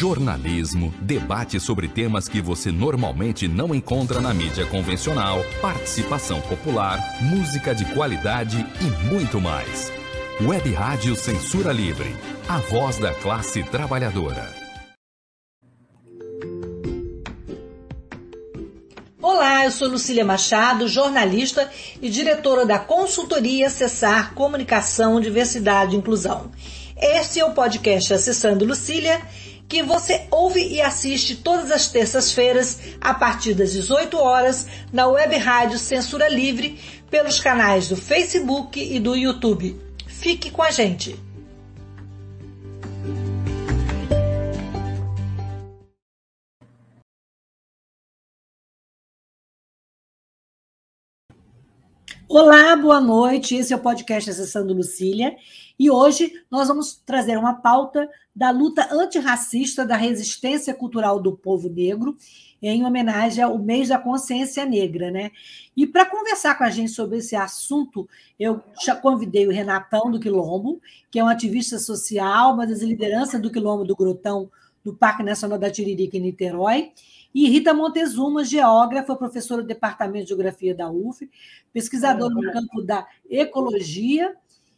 jornalismo, debate sobre temas que você normalmente não encontra na mídia convencional, participação popular, música de qualidade e muito mais. Web Rádio Censura Livre, a voz da classe trabalhadora. Olá, eu sou Lucília Machado, jornalista e diretora da consultoria Acessar Comunicação, Diversidade e Inclusão. Este é o podcast Acessando Lucília, que você ouve e assiste todas as terças-feiras, a partir das 18 horas, na web rádio Censura Livre, pelos canais do Facebook e do YouTube. Fique com a gente! Olá, boa noite. Esse é o podcast Acessando Lucília e hoje nós vamos trazer uma pauta da luta antirracista da resistência cultural do povo negro em homenagem ao mês da consciência negra, né? E para conversar com a gente sobre esse assunto, eu já convidei o Renatão do Quilombo, que é um ativista social, uma das lideranças do Quilombo do Grotão do Parque Nacional da Tiririca em Niterói, e Rita Montezuma, geógrafa, professora do Departamento de Geografia da UF, pesquisadora no campo da ecologia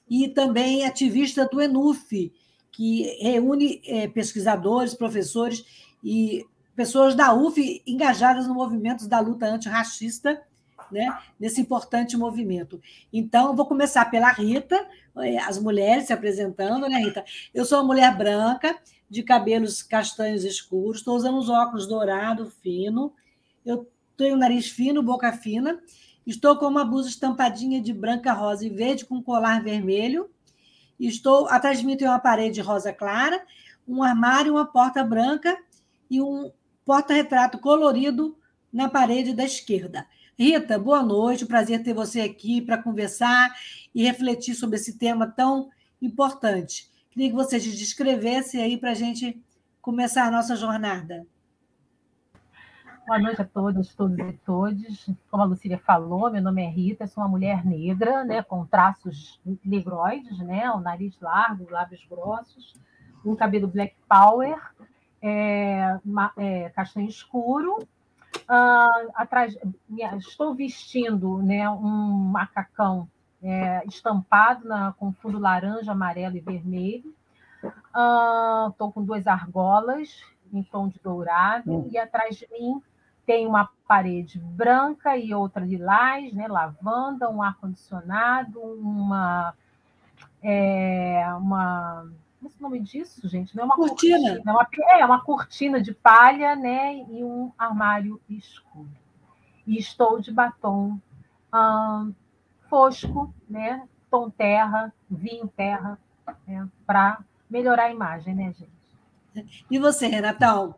e também ativista do ENUF, que reúne é, pesquisadores, professores e pessoas da UF engajadas no movimento da luta antirracista, né, nesse importante movimento. Então, vou começar pela Rita, é, as mulheres se apresentando, né, Rita? Eu sou uma mulher branca, de cabelos castanhos escuros, estou usando os óculos dourado fino, eu tenho nariz fino, boca fina, estou com uma blusa estampadinha de branca, rosa e verde com colar vermelho, estou atrás de mim tem uma parede rosa clara, um armário, uma porta branca e um porta-retrato colorido na parede da esquerda. Rita, boa noite, prazer ter você aqui para conversar e refletir sobre esse tema tão importante. Queria que você se descrevesse aí para a gente começar a nossa jornada. Boa noite a todas, todos e todas. Como a Lucília falou, meu nome é Rita, sou uma mulher negra, né, com traços negroides, né, o nariz largo, lábios grossos, um cabelo black power, é, é, castanho escuro. Uh, atrás, estou vestindo né, um macacão é, estampado na, com fundo laranja, amarelo e vermelho. Estou uh, com duas argolas em tom de dourado, hum. e atrás de mim tem uma parede branca e outra lilás, né, lavanda, um ar-condicionado, uma. É, uma como é o nome disso, gente? Não é uma cortina. cortina é, uma, é uma cortina de palha né, e um armário escuro. E estou de batom hum, fosco, né? tom terra, vinho terra, né? para melhorar a imagem, né, gente? E você, Renatão?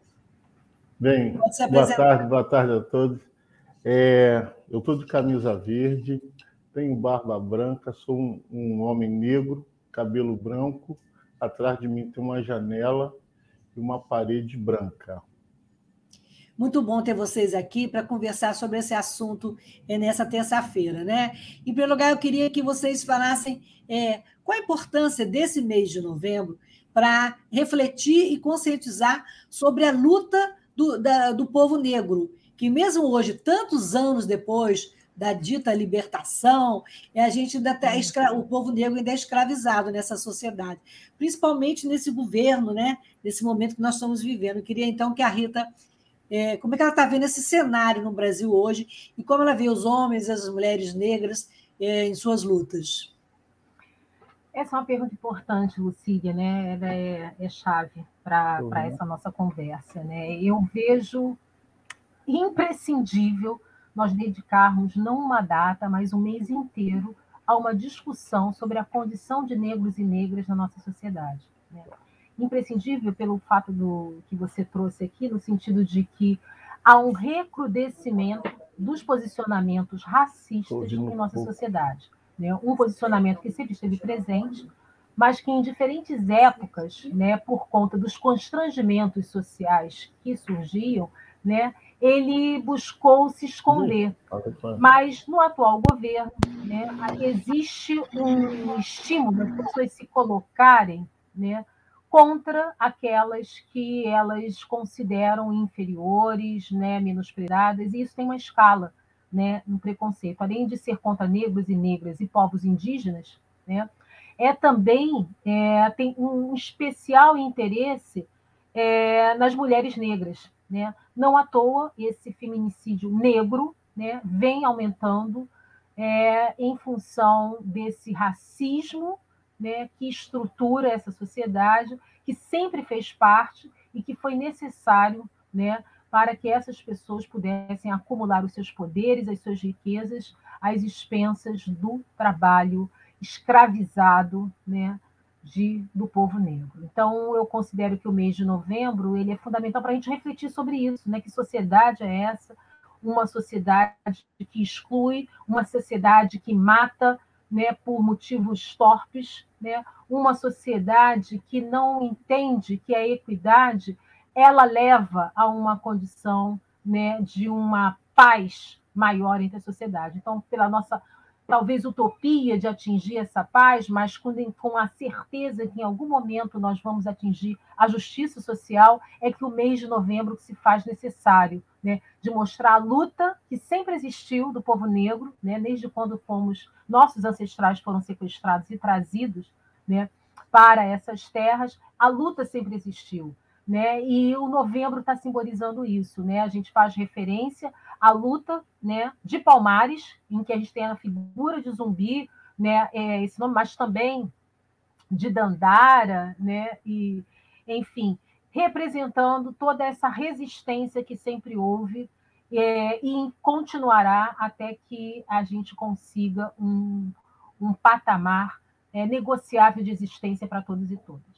Bem, boa tarde, boa tarde a todos. É, eu estou de camisa verde, tenho barba branca, sou um, um, homem negro, cabelo branco. Atrás de mim tem uma janela e uma parede branca. Muito bom ter vocês aqui para conversar sobre esse assunto é, nessa terça-feira, né? Em primeiro lugar, eu queria que vocês falassem é, qual a importância desse mês de novembro para refletir e conscientizar sobre a luta do, da, do povo negro, que mesmo hoje, tantos anos depois da dita libertação, é a gente ainda tá escra... o povo negro ainda é escravizado nessa sociedade, principalmente nesse governo, né? Nesse momento que nós estamos vivendo. Eu queria então que a Rita é, como é que ela está vendo esse cenário no Brasil hoje e como ela vê os homens e as mulheres negras é, em suas lutas? Essa é uma pergunta importante, Lucília, né? Ela é, é chave para uhum. essa nossa conversa. Né? Eu vejo imprescindível nós dedicarmos não uma data, mas um mês inteiro a uma discussão sobre a condição de negros e negras na nossa sociedade. Né? Imprescindível pelo fato do que você trouxe aqui, no sentido de que há um recrudescimento dos posicionamentos racistas em nossa sociedade. Né? Um posicionamento que sempre esteve presente, mas que em diferentes épocas, né, por conta dos constrangimentos sociais que surgiam, né, ele buscou se esconder. Mas no atual governo, né, existe um estímulo das pessoas se colocarem né, contra aquelas que elas consideram inferiores, né, menosprezadas, e isso tem uma escala né, no preconceito. Além de ser contra negros e negras e povos indígenas, né, é também é, tem um especial interesse é, nas mulheres negras. Né? Não à toa esse feminicídio negro né, vem aumentando é, em função desse racismo né, que estrutura essa sociedade, que sempre fez parte e que foi necessário né, para que essas pessoas pudessem acumular os seus poderes, as suas riquezas, às expensas do trabalho escravizado né, de, do povo negro. Então, eu considero que o mês de novembro ele é fundamental para a gente refletir sobre isso, né? Que sociedade é essa? Uma sociedade que exclui, uma sociedade que mata, né, por motivos torpes, né? Uma sociedade que não entende que a equidade ela leva a uma condição, né, de uma paz maior entre a sociedade. Então, pela nossa talvez utopia de atingir essa paz, mas com, com a certeza que em algum momento nós vamos atingir a justiça social, é que o mês de novembro se faz necessário, né, de mostrar a luta que sempre existiu do povo negro, né, desde quando fomos nossos ancestrais foram sequestrados e trazidos, né, para essas terras, a luta sempre existiu. Né? E o novembro está simbolizando isso, né? A gente faz referência à luta, né, de Palmares, em que a gente tem a figura de zumbi, né, é, esse nome, mas também de Dandara, né, e enfim, representando toda essa resistência que sempre houve é, e continuará até que a gente consiga um, um patamar é, negociável de existência para todos e todas.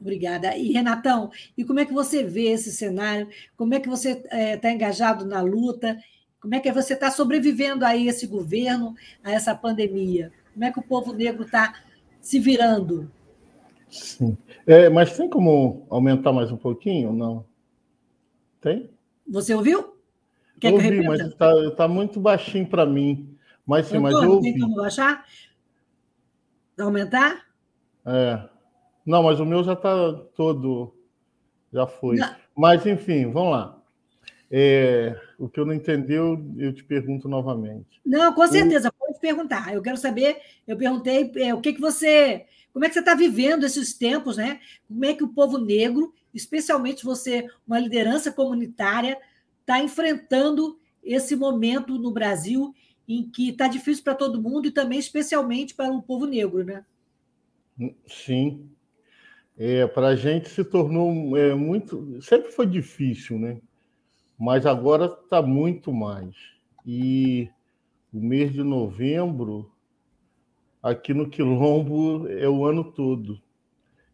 Obrigada. E, Renatão, e como é que você vê esse cenário? Como é que você está é, tá engajado na luta? Como é que você está sobrevivendo aí a esse governo, a essa pandemia? Como é que o povo negro está se virando? Sim. É, mas tem como aumentar mais um pouquinho? Não? Tem? Você ouviu? Quer eu ouvi, mas está tá muito baixinho para mim. Mas sim, eu mas eu ouvi. Tem como baixar? Aumentar? É. Não, mas o meu já está todo. Já foi. Não. Mas, enfim, vamos lá. É, o que eu não entendeu, eu te pergunto novamente. Não, com certeza, pode perguntar. Eu quero saber, eu perguntei é, o que, que você. Como é que você está vivendo esses tempos, né? Como é que o povo negro, especialmente você, uma liderança comunitária, está enfrentando esse momento no Brasil em que está difícil para todo mundo e também especialmente para o povo negro, né? Sim, é, para a gente se tornou é, muito. Sempre foi difícil, né? Mas agora está muito mais. E o mês de novembro, aqui no Quilombo, é o ano todo.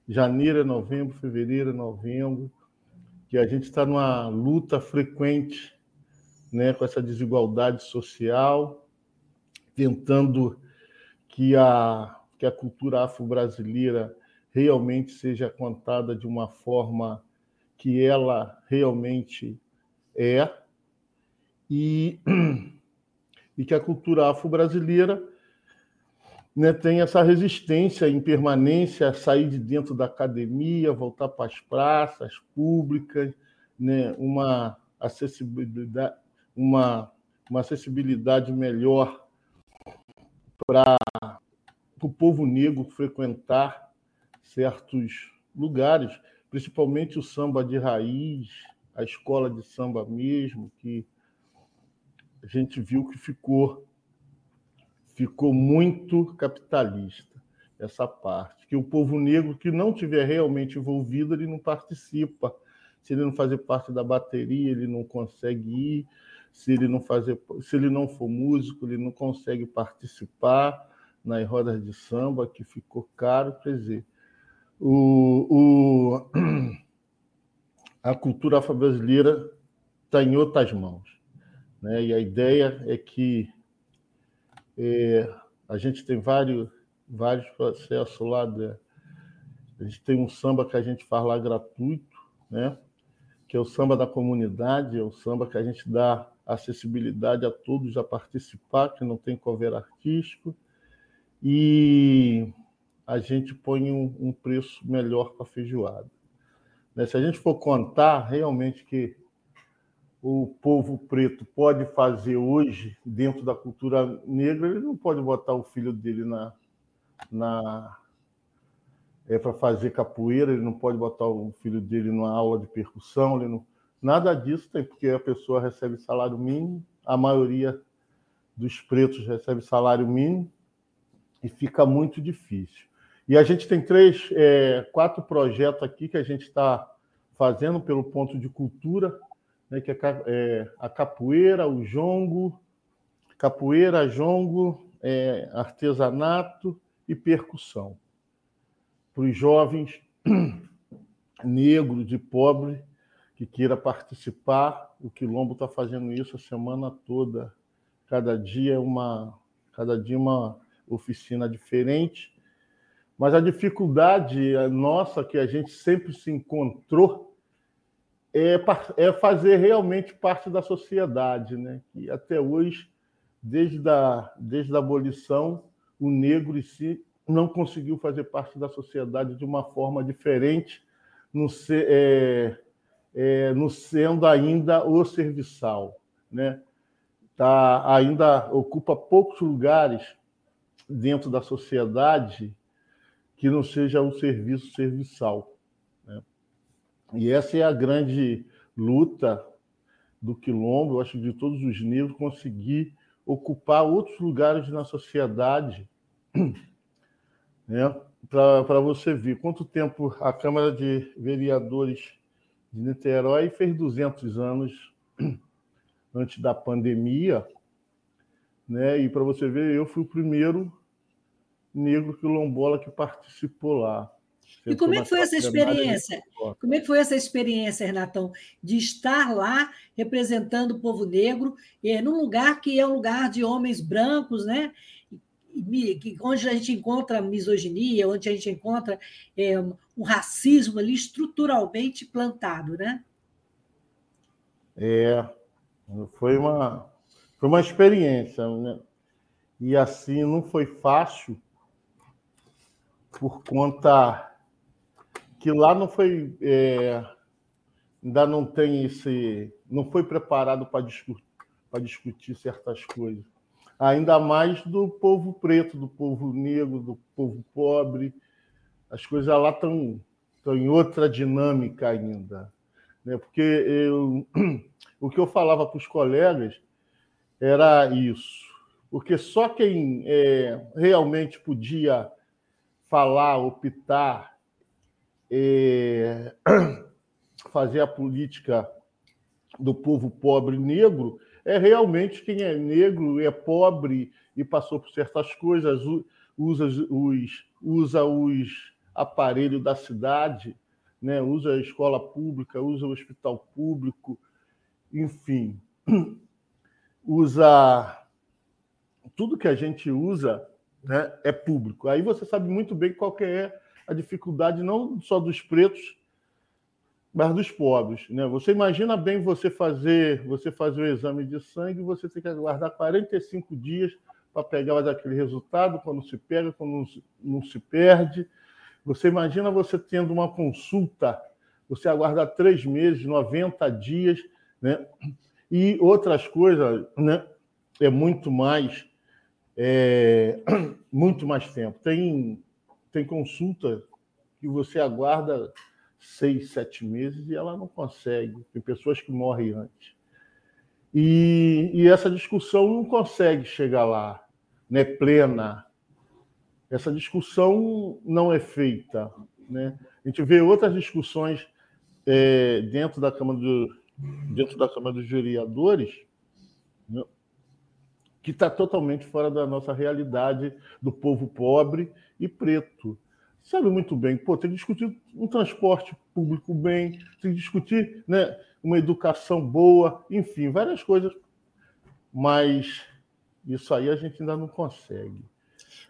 Janeiro é novembro, fevereiro é novembro, que a gente está numa luta frequente né, com essa desigualdade social, tentando que a, que a cultura afro-brasileira realmente seja contada de uma forma que ela realmente é e, e que a cultura afro-brasileira né, tem essa resistência em permanência a sair de dentro da academia, voltar para as praças públicas, né, uma acessibilidade, uma, uma acessibilidade melhor para o povo negro frequentar certos lugares, principalmente o samba de raiz, a escola de samba mesmo, que a gente viu que ficou ficou muito capitalista essa parte, que o povo negro que não tiver realmente envolvido, ele não participa. Se ele não fazer parte da bateria, ele não consegue ir. Se ele não fazer, se ele não for músico, ele não consegue participar nas rodas de samba, que ficou caro, quer dizer, o, o, a cultura afro-brasileira está em outras mãos. Né? E a ideia é que é, a gente tem vários, vários processos lá. Né? A gente tem um samba que a gente faz lá gratuito, né? que é o samba da comunidade, é o samba que a gente dá acessibilidade a todos a participar, que não tem cover artístico. E a gente põe um, um preço melhor para a feijoada. Né? Se a gente for contar realmente que o povo preto pode fazer hoje, dentro da cultura negra, ele não pode botar o filho dele na. na é para fazer capoeira, ele não pode botar o filho dele numa aula de percussão, ele não, nada disso tem, porque a pessoa recebe salário mínimo, a maioria dos pretos recebe salário mínimo e fica muito difícil. E a gente tem três, é, quatro projetos aqui que a gente está fazendo pelo ponto de cultura, né, que é, é, a capoeira, o jongo, capoeira, jongo, é, artesanato e percussão. Para os jovens negros de pobre que queira participar, o Quilombo está fazendo isso a semana toda. Cada dia é uma, cada dia uma oficina diferente. Mas a dificuldade nossa que a gente sempre se encontrou é, é fazer realmente parte da sociedade, né? E até hoje, desde a, desde a abolição, o negro em si não conseguiu fazer parte da sociedade de uma forma diferente, no, ser, é, é, sendo ainda o serviçal, né? Tá, ainda ocupa poucos lugares dentro da sociedade que não seja o serviço serviçal. E essa é a grande luta do quilombo, eu acho, de todos os negros, conseguir ocupar outros lugares na sociedade, né? para você ver quanto tempo a Câmara de Vereadores de Niterói fez 200 anos antes da pandemia, né? e para você ver, eu fui o primeiro negro quilombola que participou lá. E como é que foi essa experiência? Como é que foi essa experiência, Renatão, de estar lá representando o povo negro, é, num lugar que é um lugar de homens brancos, né? onde a gente encontra misoginia, onde a gente encontra é, um racismo ali estruturalmente plantado, né? É, foi uma, foi uma experiência, né? E assim não foi fácil por conta que lá não foi. É, ainda não tem esse. Não foi preparado para discutir, discutir certas coisas. Ainda mais do povo preto, do povo negro, do povo pobre. As coisas lá estão, estão em outra dinâmica ainda. Né? Porque eu, o que eu falava para os colegas era isso. Porque só quem é, realmente podia falar, optar é, fazer a política do povo pobre negro é realmente quem é negro, é pobre e passou por certas coisas, usa os, usa os aparelhos da cidade, né? usa a escola pública, usa o hospital público, enfim, usa tudo que a gente usa né, é público. Aí você sabe muito bem qual é a dificuldade não só dos pretos, mas dos pobres. Né? Você imagina bem você fazer, você fazer o exame de sangue, você tem que aguardar 45 dias para pegar aquele resultado, quando se pega, quando não se perde. Você imagina você tendo uma consulta, você aguardar três meses, 90 dias, né? E outras coisas, né? É muito mais, é, muito mais tempo. Tem tem consulta que você aguarda seis, sete meses e ela não consegue. Tem pessoas que morrem antes. E, e essa discussão não consegue chegar lá, né, plena. Essa discussão não é feita. Né? A gente vê outras discussões é, dentro da Câmara do, dentro da Câmara dos Vereadores né, que está totalmente fora da nossa realidade do povo pobre e preto. Sabe muito bem, pô, tem que discutir um transporte público bem, tem que discutir né, uma educação boa, enfim, várias coisas, mas isso aí a gente ainda não consegue.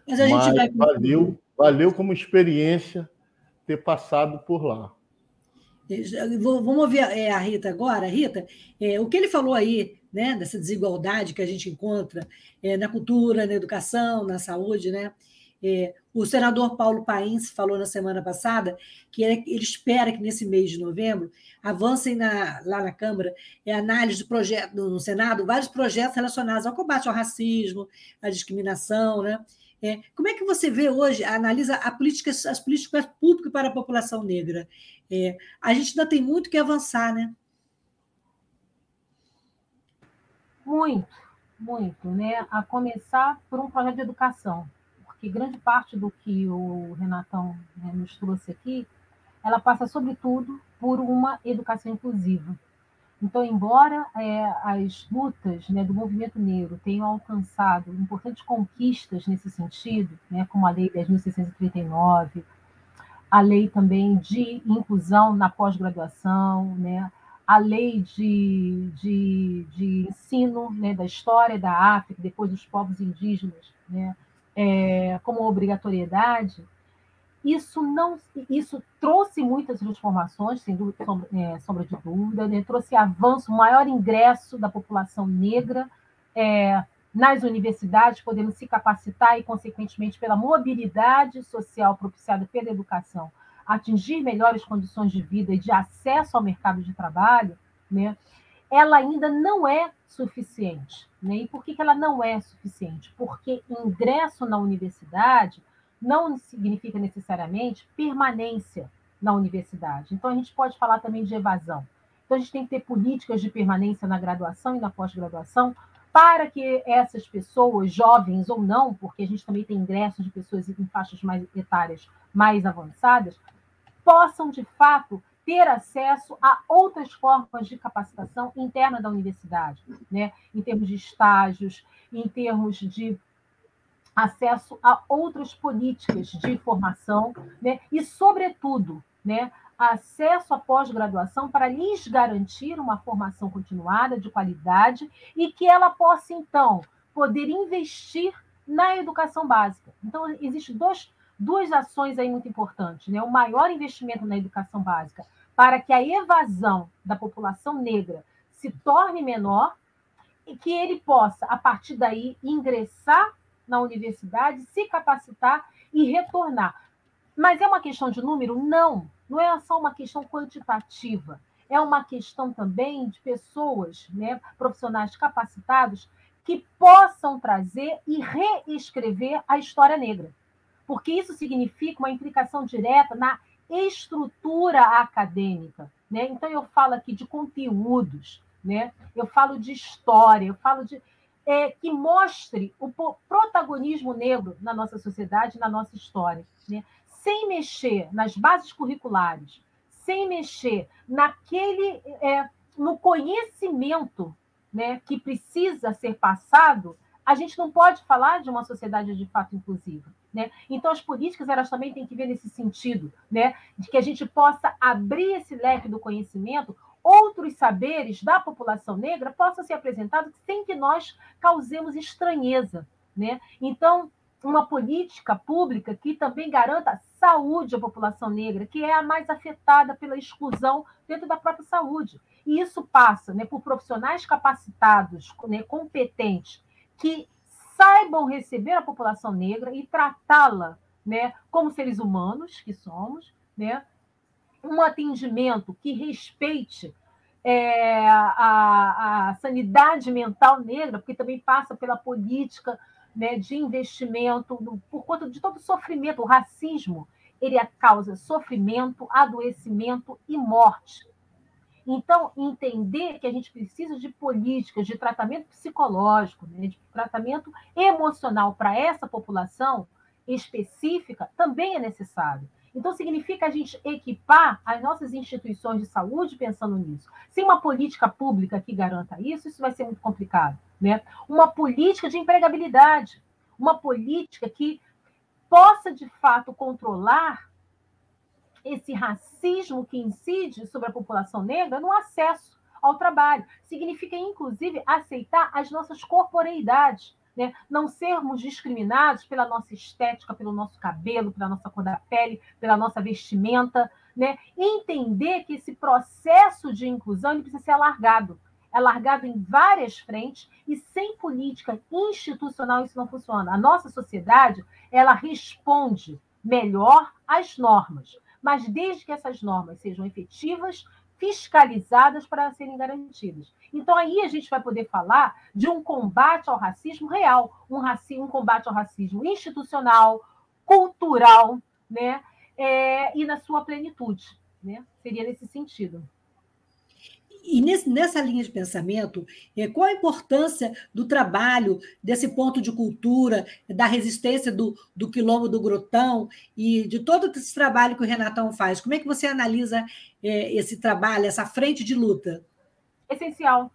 Mas a gente mas vai... valeu, valeu como experiência ter passado por lá. Vamos ouvir é, a Rita agora. Rita, é, o que ele falou aí, né, dessa desigualdade que a gente encontra é, na cultura, na educação, na saúde, né? É, O senador Paulo Pains falou na semana passada que ele, espera que nesse mês de novembro avancem na, lá na Câmara é análise de projeto no Senado vários projetos relacionados ao combate ao racismo, à discriminação, né? É, como é que você vê hoje, analisa política, as políticas públicas para a população negra? É, a gente ainda tem muito que avançar, né? Muito, muito, né? A começar por um projeto de educação, porque grande parte do que o Renatão né, nos trouxe aqui, ela passa sobretudo por uma educação inclusiva. Então, embora é, as lutas né, do movimento negro tenham alcançado importantes conquistas nesse sentido, né, como a Lei 10.639, a lei também de inclusão na pós-graduação, né, a lei de, de, de ensino né, da história da África, depois dos povos indígenas, né, é, como obrigatoriedade, isso não, isso trouxe muitas transformações, sem dúvida, sombra, é, sombra de dúvida, né? trouxe avanço, maior ingresso da população negra é, nas universidades, podendo se capacitar e, consequentemente, pela mobilidade social propiciada pela educação, atingir melhores condições de vida e de acesso ao mercado de trabalho, né? ela ainda não é suficiente. Né? E por que, que ela não é suficiente? Porque ingresso na universidade não significa necessariamente permanência na universidade. Então, a gente pode falar também de evasão. Então, a gente tem que ter políticas de permanência na graduação e na pós-graduação para que essas pessoas, jovens ou não, porque a gente também tem ingressos de pessoas em faixas mais etárias mais avançadas, possam, de fato, ter acesso a outras formas de capacitação interna da universidade, né? em termos de estágios, em termos de acesso a outras políticas de formação, né? e, sobretudo, né, acesso à pós-graduação para lhes garantir uma formação continuada, de qualidade, e que ela possa, então, poder investir na educação básica. Então, existem dois, duas ações aí muito importantes. Né? O maior investimento na educação básica para que a evasão da população negra se torne menor e que ele possa, a partir daí, ingressar na universidade, se capacitar e retornar. Mas é uma questão de número? Não, não é só uma questão quantitativa. É uma questão também de pessoas, né, profissionais capacitados, que possam trazer e reescrever a história negra. Porque isso significa uma implicação direta na estrutura acadêmica. Né? Então, eu falo aqui de conteúdos, né? eu falo de história, eu falo de é, que mostre o protagonismo negro na nossa sociedade, na nossa história, né? sem mexer nas bases curriculares, sem mexer naquele é, no conhecimento né, que precisa ser passado, a gente não pode falar de uma sociedade de fato inclusiva. Né? Então, as políticas elas também têm que ver nesse sentido, né? de que a gente possa abrir esse leque do conhecimento outros saberes da população negra possam ser apresentados sem que nós causemos estranheza. Né? Então, uma política pública que também garanta saúde à população negra, que é a mais afetada pela exclusão dentro da própria saúde. E isso passa né, por profissionais capacitados, né, competentes, que saibam receber a população negra e tratá-la né, como seres humanos que somos, né, um atendimento que respeite é, a, a, sanidade mental negra, porque também passa pela política né, de investimento, por conta de todo o sofrimento, o racismo, ele causa sofrimento, adoecimento e morte. Então, entender que a gente precisa de políticas de tratamento psicológico, né, de tratamento emocional para essa população específica também é necessário. Então, significa a gente equipar as nossas instituições de saúde pensando nisso. Sem uma política pública que garanta isso, isso vai ser muito complicado. Né? Uma política de empregabilidade, uma política que possa, de fato, controlar esse racismo que incide sobre a população negra no acesso ao trabalho. Significa, inclusive, aceitar as nossas corporeidades né? não sermos discriminados pela nossa estética, pelo nosso cabelo, pela nossa cor da pele, pela nossa vestimenta, né? entender que esse processo de inclusão precisa ser alargado. é largado em várias frentes e sem política institucional isso não funciona. A nossa sociedade, ela responde melhor às normas, mas desde que essas normas sejam efetivas, fiscalizadas para serem garantidas. Então aí a gente vai poder falar de um combate ao racismo real, um, um combate ao racismo institucional, cultural, né? É, e na sua plenitude, né? Seria nesse sentido. E nesse, nessa linha de pensamento, é, qual a importância do trabalho, desse ponto de cultura, da resistência do, do quilombo do Grotão e de todo esse trabalho que o Renatão faz? Como é que você analisa é, esse trabalho, essa frente de luta? Essencial.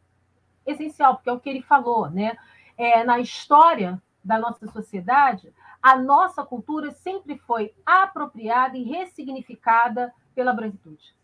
Essencial, porque é o que ele falou, né? É, na história da nossa sociedade, a nossa cultura sempre foi apropriada e ressignificada pela branquitude.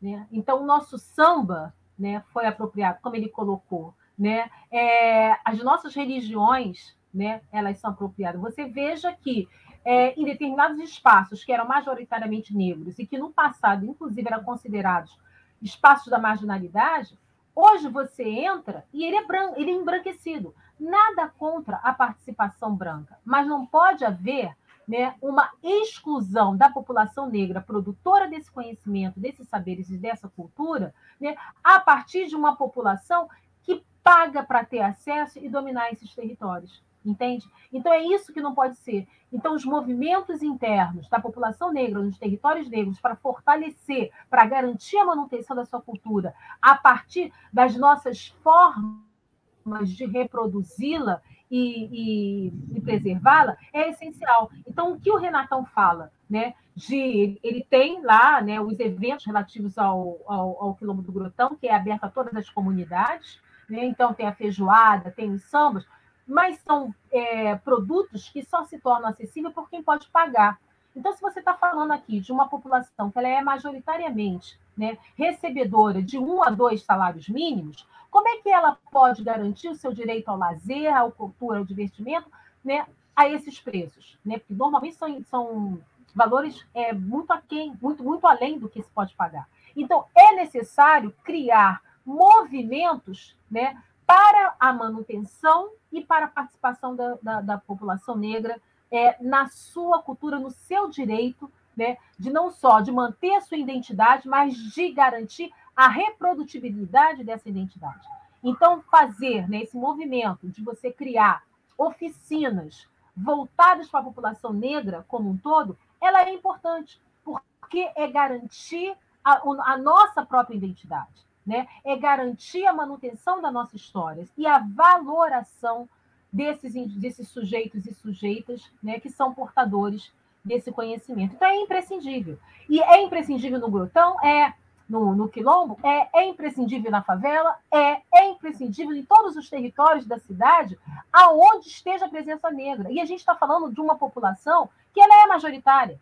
Né? Então, o nosso samba né, foi apropriado, como ele colocou. Né? É, as nossas religiões, né, elas são apropriadas. Você veja que é, em determinados espaços que eram majoritariamente negros e que no passado, inclusive, eram considerados espaços da marginalidade, hoje você entra e ele é branco, ele é embranquecido. Nada contra a participação branca, mas não pode haver né, uma exclusão da população negra produtora desse conhecimento, desses saberes e dessa cultura, né, a partir de uma população que paga para ter acesso e dominar esses territórios. Entende? Então é isso que não pode ser. Então, os movimentos internos da população negra nos territórios negros para fortalecer, para garantir a manutenção da sua cultura, a partir das nossas formas de reproduzi-la e, e, e preservá-la é essencial. Então, o que o Renatão fala, né? De ele tem lá né, os eventos relativos ao, ao, ao Quilombo do Grotão, que é aberto a todas as comunidades, né? então tem a feijoada, tem os sambas, mas são é, produtos que só se tornam acessíveis por quem pode pagar. Então, se você está falando aqui de uma população que ela é majoritariamente né, recebedora de um a dois salários mínimos, como é que ela pode garantir o seu direito ao lazer, à cultura, ao divertimento, né, a esses preços? Né? Porque normalmente são, são valores é, muito aquém, muito, muito além do que se pode pagar. Então, é necessário criar movimentos né, para a manutenção e para a participação da, da, da população negra é, na sua cultura, no seu direito, né, de não só de manter a sua identidade, mas de garantir a reprodutibilidade dessa identidade. Então, fazer né, esse movimento de você criar oficinas voltadas para a população negra como um todo, ela é importante, porque é garantir a, a nossa própria identidade, né? é garantir a manutenção da nossa história e a valoração desses, desses sujeitos e sujeitas né, que são portadores desse conhecimento. Então, é imprescindível. E é imprescindível no Grotão? É no, no quilombo, é, é imprescindível na favela, é, é imprescindível em todos os territórios da cidade, aonde esteja a presença negra. E a gente está falando de uma população que ela é majoritária.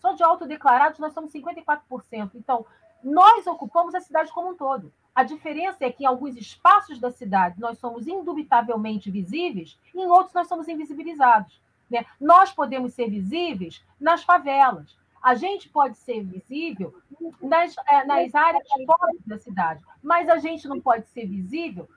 Só de autodeclarados nós somos 54%. Então, nós ocupamos a cidade como um todo. A diferença é que em alguns espaços da cidade nós somos indubitavelmente visíveis, e em outros nós somos invisibilizados. Né? Nós podemos ser visíveis nas favelas, a gente pode ser visível nas, é, nas áreas pobres da cidade, mas a gente não pode ser visível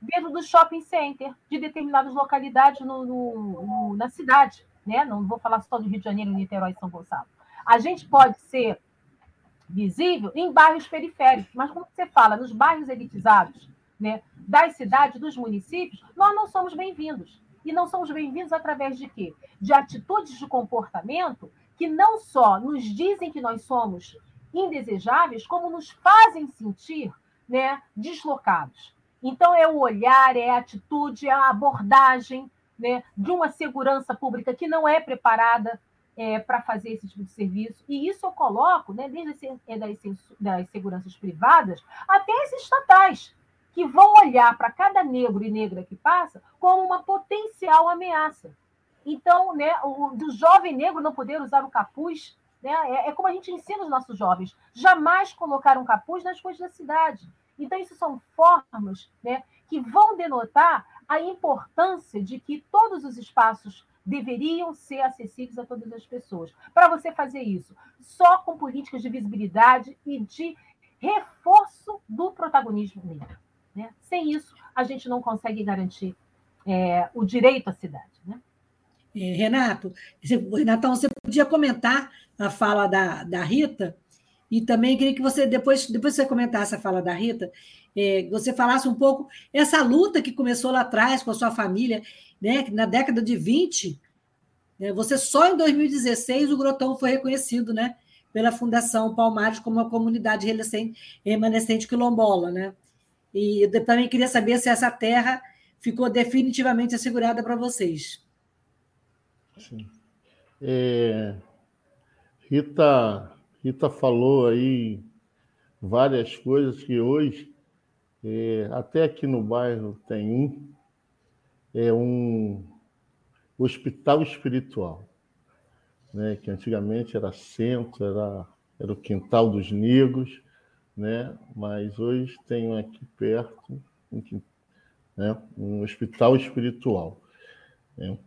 dentro do shopping center de determinadas localidades no, no, no, na cidade. Né? Não vou falar só do Rio de Janeiro, Niterói e São Gonçalo. A gente pode ser visível em bairros periféricos, mas quando você fala nos bairros elitizados né, das cidades, dos municípios, nós não somos bem-vindos. E não somos bem-vindos através de quê? De atitudes de comportamento que não só nos dizem que nós somos indesejáveis, como nos fazem sentir né, deslocados. Então, é o olhar, é a atitude, é a abordagem né, de uma segurança pública que não é preparada é, para fazer esse tipo de serviço. E isso eu coloco né, desde é, das, das seguranças privadas até as estatais, que vão olhar para cada negro e negra que passa como uma potencial ameaça. Então, né, o, do jovem negro não poder usar o capuz, né, é, é como a gente ensina os nossos jovens, jamais colocar um capuz nas coisas da cidade. Então, isso são formas né, que vão denotar a importância de que todos os espaços deveriam ser acessíveis a todas as pessoas. Para você fazer isso, só com políticas de visibilidade e de reforço do protagonismo negro. Né? Sem isso, a gente não consegue garantir é, o direito à cidade. Né? É, Renato, Renatão, você podia comentar a fala da, da Rita, e também queria que você, depois, depois que você comentasse a fala da Rita, é, você falasse um pouco essa luta que começou lá atrás com a sua família, né, na década de 20, né, você só em 2016 o Grotão foi reconhecido né, pela Fundação Palmares como uma comunidade remanescente quilombola. Né? E eu também queria saber se essa terra ficou definitivamente assegurada para vocês. Sim. É, Rita, Rita falou aí várias coisas que hoje, é, até aqui no bairro tem um, é um hospital espiritual, né, que antigamente era centro, era, era o quintal dos negros, né, mas hoje tem aqui perto um, né, um hospital espiritual. Né.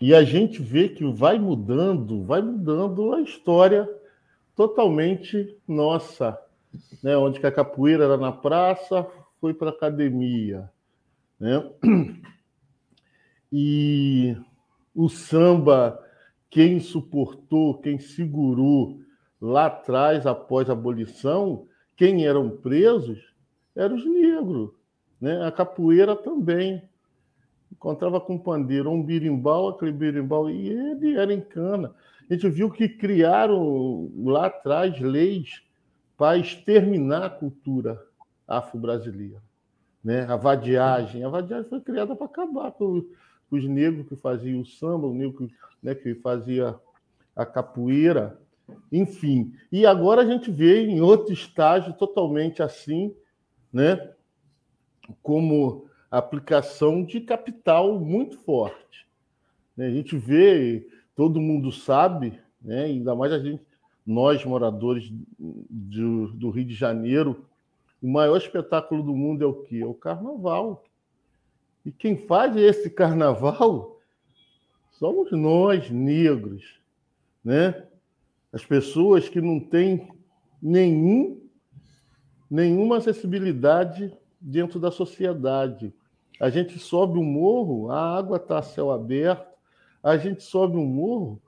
E a gente vê que vai mudando, vai mudando a história totalmente nossa, né? onde a capoeira era na praça, foi para academia. Né? E o samba, quem suportou, quem segurou lá atrás, após a abolição, quem eram presos eram os negros. Né? A capoeira também. Encontrava com pandeiro um birimbau, aquele birimbau, e ele era em cana. A gente viu que criaram lá atrás leis para exterminar a cultura afro-brasileira. Né? A vadiagem. A vadiagem foi criada para acabar com os negros que faziam o samba, o negro né, que fazia a capoeira, enfim. E agora a gente vê em outro estágio totalmente assim, né, como aplicação de capital muito forte. Né? A gente vê, todo mundo sabe, né, ainda mais a gente, nós moradores do, do Rio de Janeiro, o maior espetáculo do mundo é o quê? É o carnaval. E quem faz esse carnaval somos nós, negros, né? As pessoas que não têm nenhum, nenhuma acessibilidade dentro da sociedade. A gente sobe um morro, a água está a céu aberto, a gente sobe um morro,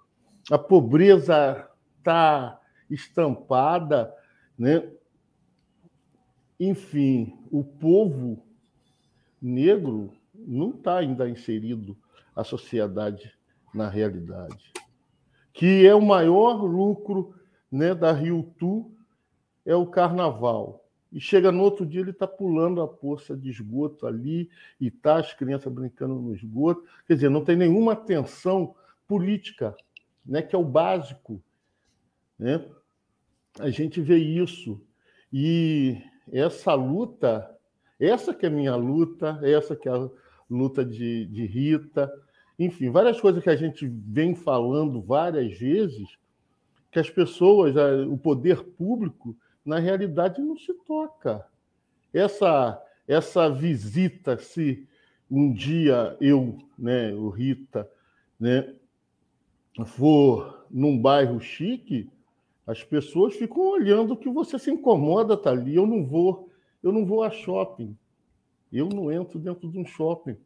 a pobreza está estampada, né? Enfim, o povo negro não está ainda inserido a sociedade na realidade. Que é o maior lucro né, da Rio Tu é o carnaval. E chega no outro dia, ele está pulando a poça de esgoto ali, e tá as crianças brincando no esgoto. Quer dizer, não tem nenhuma atenção política, né, que é o básico. Né? A gente vê isso. E essa luta, essa que é a minha luta, essa que é a luta de, de Rita, enfim, várias coisas que a gente vem falando várias vezes, que as pessoas, o poder público, na realidade não se toca. Essa essa visita, se um dia eu, né, o Rita, né, for num bairro chique, as pessoas ficam olhando que você se incomoda tá ali. Eu não vou, eu não vou a shopping. Eu não entro dentro de um shopping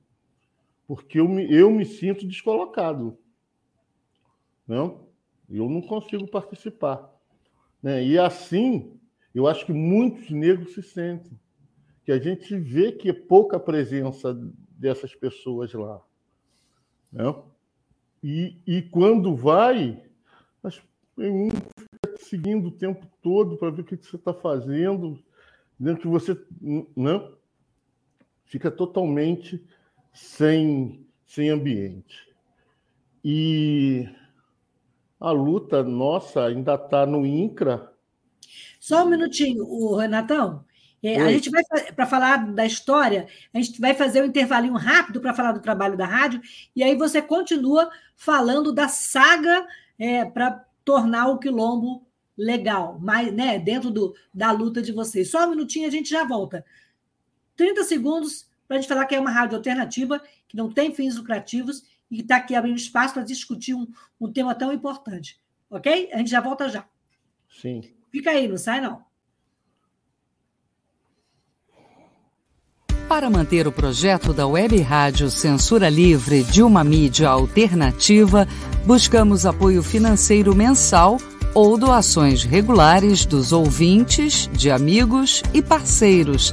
porque eu me, eu me sinto descolocado. Não? Eu não consigo participar. Né? E assim, eu acho que muitos negros se sentem. Que a gente vê que é pouca presença dessas pessoas lá. Não? E, e quando vai, um fica seguindo o tempo todo para ver o que você está fazendo, dentro que você não fica totalmente sem, sem ambiente. E a luta nossa ainda está no INCRA. Só um minutinho, o Renatão. É, a gente vai, para falar da história, a gente vai fazer um intervalinho rápido para falar do trabalho da rádio, e aí você continua falando da saga é, para tornar o quilombo legal, mas, né, dentro do, da luta de vocês. Só um minutinho, a gente já volta. 30 segundos para a gente falar que é uma rádio alternativa, que não tem fins lucrativos e que está aqui abrindo espaço para discutir um, um tema tão importante. Ok? A gente já volta já. Sim. Fica aí, não sai não. Para manter o projeto da Web Rádio Censura Livre de uma mídia alternativa, buscamos apoio financeiro mensal ou doações regulares dos ouvintes, de amigos e parceiros,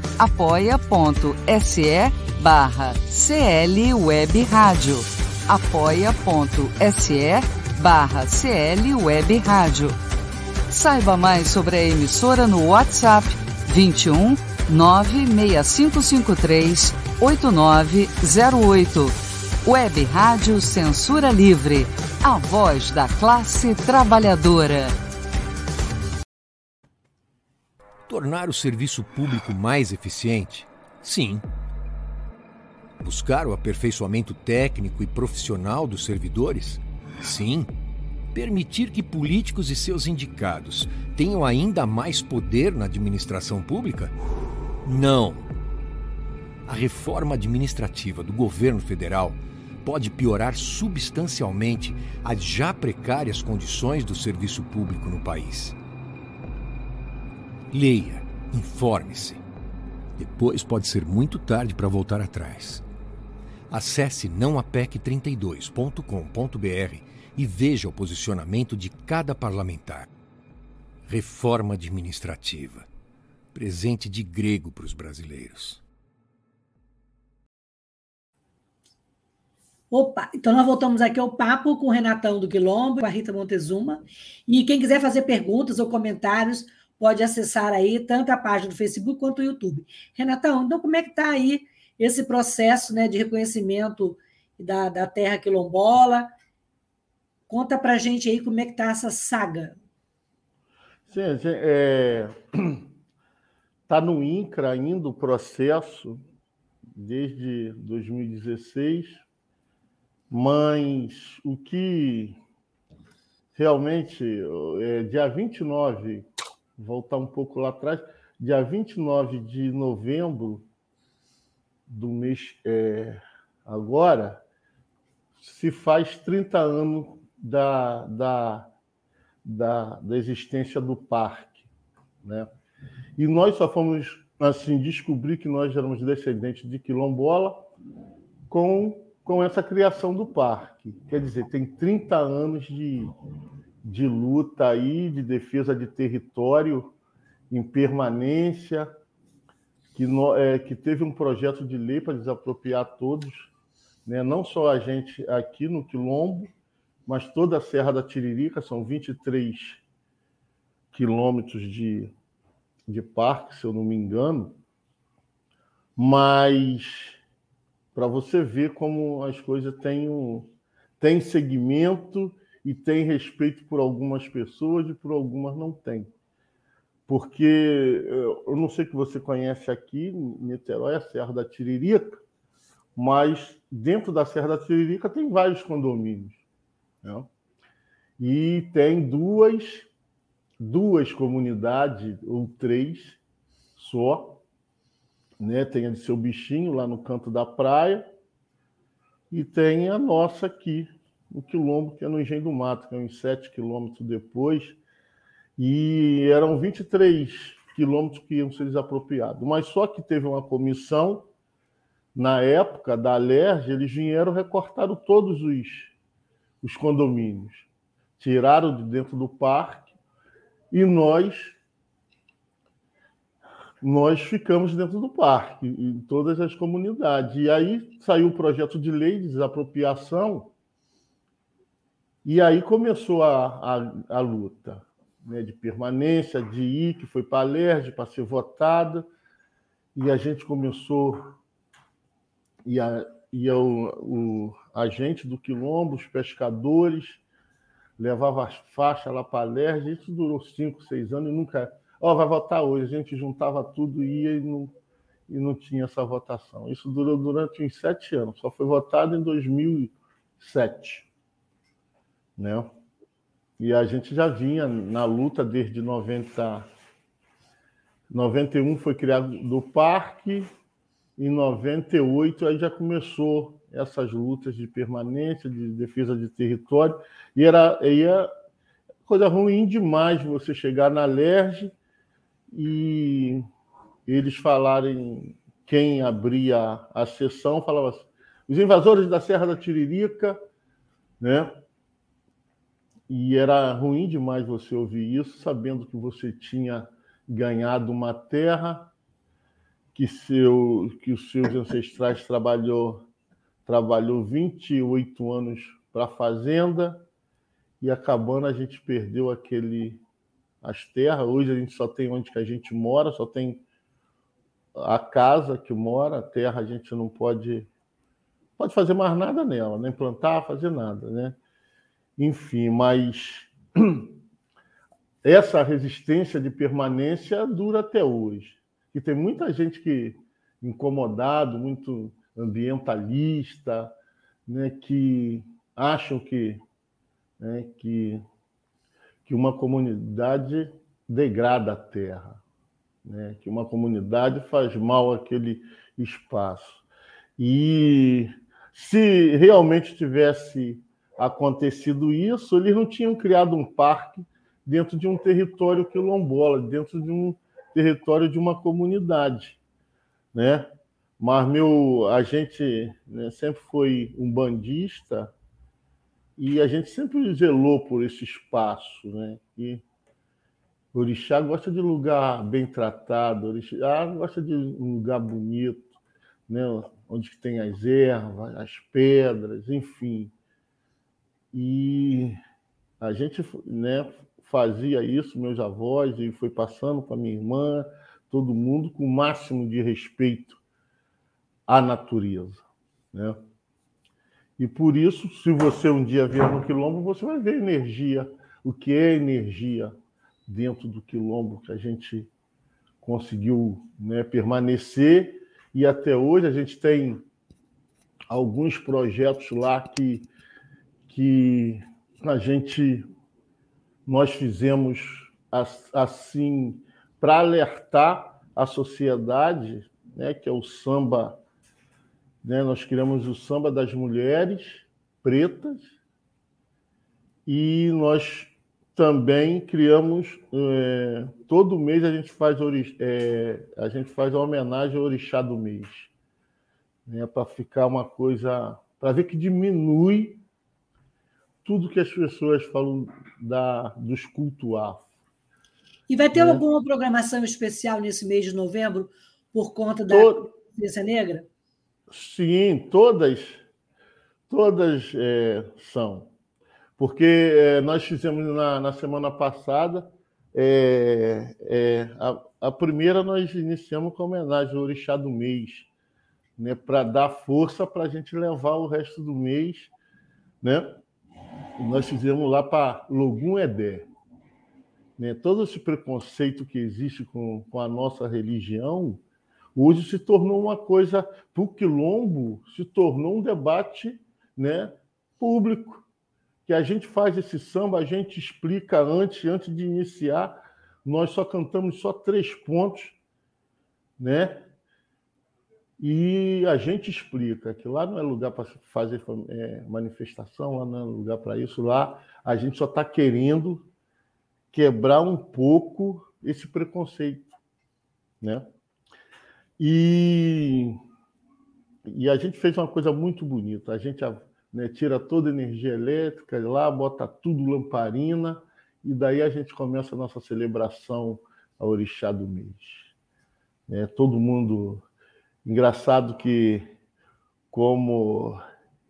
apoia.se barra CL Web Rádio. apoia.se barra CL Web Rádio. Saiba mais sobre a emissora no WhatsApp 21 96553 8908. Web Rádio Censura Livre, a voz da classe trabalhadora. Tornar o serviço público mais eficiente? Sim. Buscar o aperfeiçoamento técnico e profissional dos servidores? Sim. Permitir que políticos e seus indicados tenham ainda mais poder na administração pública? Não a reforma administrativa do governo federal pode piorar substancialmente as já precárias condições do serviço público no país. Leia, informe-se. Depois pode ser muito tarde para voltar atrás. Acesse nãoapec32.com.br e veja o posicionamento de cada parlamentar. Reforma administrativa. Presente de grego para os brasileiros. Opa, então nós voltamos aqui ao papo com o Renatão do Quilombo, com a Rita Montezuma. E quem quiser fazer perguntas ou comentários, pode acessar aí tanto a página do Facebook quanto o YouTube. Renatão, então como é que está aí esse processo né, de reconhecimento da, da terra quilombola? Conta para gente aí como é que está essa saga. Sim, está é... Tá no INCRA ainda o processo, desde 2016 mas o que realmente, é, dia 29, voltar um pouco lá atrás, dia 29 de novembro do mês é, agora, se faz 30 anos da, da, da, da existência do parque. Né? E nós só fomos assim descobrir que nós éramos descendentes de quilombola com com essa criação do parque. Quer dizer, tem 30 anos de, de luta aí, de defesa de território em permanência, que, no, é, que teve um projeto de lei para desapropriar todos, né? não só a gente aqui no Quilombo, mas toda a Serra da Tiririca, são 23 quilômetros de, de parque, se eu não me engano, mas para você ver como as coisas têm, um, têm segmento e têm respeito por algumas pessoas e por algumas não têm. Porque eu não sei que você conhece aqui, em Niterói, a Serra da Tiririca, mas dentro da Serra da Tiririca tem vários condomínios. Né? E tem duas, duas comunidades, ou três só, né? Tem a de seu bichinho lá no canto da praia e tem a nossa aqui, no Quilombo, que é no Engenho do Mato, que é uns 7 quilômetros depois. E eram 23 quilômetros que iam ser desapropriados. Mas só que teve uma comissão, na época da Alerj, eles vieram recortaram todos os, os condomínios. Tiraram de dentro do parque e nós nós ficamos dentro do parque, em todas as comunidades. E aí saiu o projeto de lei de desapropriação, e aí começou a, a, a luta né, de permanência, de ir, que foi para a LERJ para ser votada, e a gente começou, e, a, e o, o agente do Quilombo, os pescadores, levava as faixas lá para a LERJ, isso durou cinco, seis anos e nunca ó, oh, vai votar hoje. A gente juntava tudo, ia e não, e não tinha essa votação. Isso durou durante uns sete anos, só foi votado em 2007. Né? E a gente já vinha na luta desde 90. 91 foi criado do parque, em 98 aí já começou essas lutas de permanência, de defesa de território, e era, era coisa ruim demais você chegar na LERJ e eles falarem quem abria a sessão, falava assim, os invasores da Serra da Tiririca, né? E era ruim demais você ouvir isso, sabendo que você tinha ganhado uma terra, que, seu, que os seus ancestrais trabalhou, trabalhou 28 anos para fazenda, e acabando a gente perdeu aquele as terras. Hoje a gente só tem onde que a gente mora, só tem a casa que mora, a terra a gente não pode pode fazer mais nada nela, nem plantar, fazer nada, né? Enfim, mas essa resistência de permanência dura até hoje. E tem muita gente que incomodado, muito ambientalista, né, que acham que, né, que, que uma comunidade degrada a terra né? que uma comunidade faz mal àquele espaço. E se realmente tivesse acontecido isso, eles não tinham criado um parque dentro de um território quilombola, dentro de um território de uma comunidade, né? Mas meu, a gente né, sempre foi um bandista e a gente sempre zelou por esse espaço, né? E orixá gosta de lugar bem tratado, orixá gosta de um lugar bonito, né? onde tem as ervas, as pedras, enfim. E a gente né, fazia isso, meus avós, e foi passando para minha irmã, todo mundo, com o máximo de respeito à natureza. Né? E por isso, se você um dia vier no quilombo, você vai ver energia, o que é energia dentro do quilombo que a gente conseguiu né, permanecer e até hoje a gente tem alguns projetos lá que, que a gente nós fizemos assim para alertar a sociedade, né, que é o samba, né, nós criamos o samba das mulheres pretas e nós também criamos é, todo mês a gente faz é, a gente faz homenagem ao orixá do mês né, para ficar uma coisa para ver que diminui tudo que as pessoas falam da dos cultuar e vai ter né? alguma programação especial nesse mês de novembro por conta da consciência negra sim todas todas é, são porque é, nós fizemos na, na semana passada, é, é, a, a, primeira nós iniciamos com a homenagem ao Orixá do Mês, né, para dar força para a gente levar o resto do mês. Né? Nós fizemos lá para Logum Edé. Né? Todo esse preconceito que existe com, com a nossa religião, hoje se tornou uma coisa, para o quilombo, se tornou um debate né, público que a gente faz esse samba, a gente explica antes, antes de iniciar, nós só cantamos só três pontos, né? E a gente explica que lá não é lugar para fazer é, manifestação, lá não é lugar para isso. Lá a gente só está querendo quebrar um pouco esse preconceito, né? E, e a gente fez uma coisa muito bonita. A gente né? tira toda a energia elétrica lá, bota tudo lamparina, e daí a gente começa a nossa celebração ao Orixá do mês. É, todo mundo. Engraçado que, como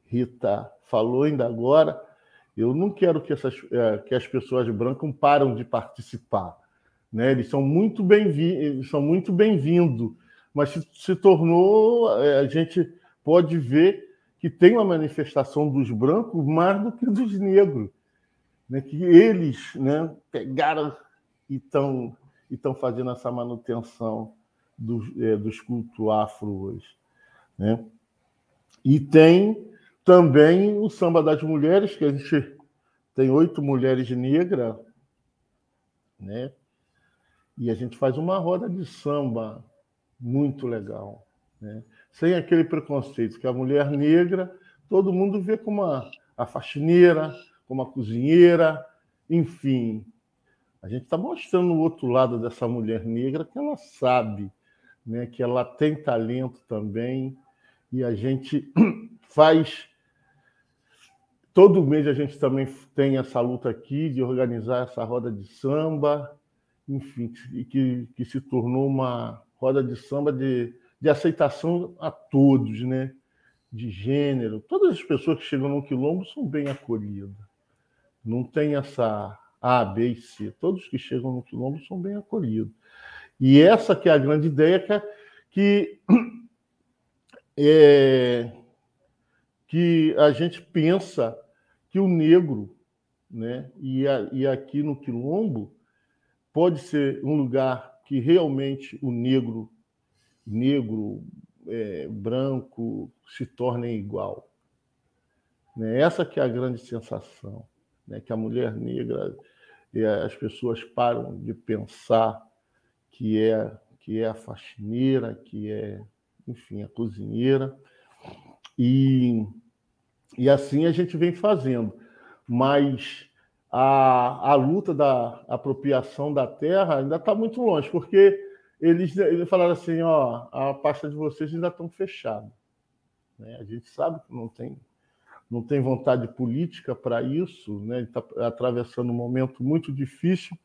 Rita falou ainda agora, eu não quero que, essas, é, que as pessoas brancas param de participar. Né? Eles são muito bem-vindos, são muito bem-vindos, mas se, se tornou, é, a gente pode ver que tem uma manifestação dos brancos mais do que dos negros, né? que eles né, pegaram e estão e fazendo essa manutenção do, é, dos cultos afro hoje. Né? E tem também o samba das mulheres, que a gente tem oito mulheres negras, né? E a gente faz uma roda de samba muito legal, né? Sem aquele preconceito que a mulher negra todo mundo vê como a, a faxineira, como a cozinheira, enfim. A gente está mostrando o outro lado dessa mulher negra que ela sabe, né? Que ela tem talento também e a gente faz Todo mês a gente também tem essa luta aqui de organizar essa roda de samba, enfim, que, que se tornou uma roda de samba de, de aceitação a todos, né? De gênero. Todas as pessoas que chegam no quilombo são bem acolhidas. Não tem essa A, B e C. Todos que chegam no quilombo são bem acolhidos. E essa que é a grande ideia que, é, que a gente pensa que o negro, né, e, a, e aqui no Quilombo, pode ser um lugar que realmente o negro, negro, é, branco, se tornem igual. Né? Essa que é a grande sensação, né? que a mulher negra, as pessoas param de pensar que é que é a faxineira, que é, enfim, a cozinheira, e, e assim a gente vem fazendo. Mas a, a luta da apropriação da terra ainda está muito longe, porque eles, eles falaram assim, ó, a pasta de vocês ainda estão fechada. Né? A gente sabe que não tem, não tem vontade política para isso, né? está atravessando um momento muito difícil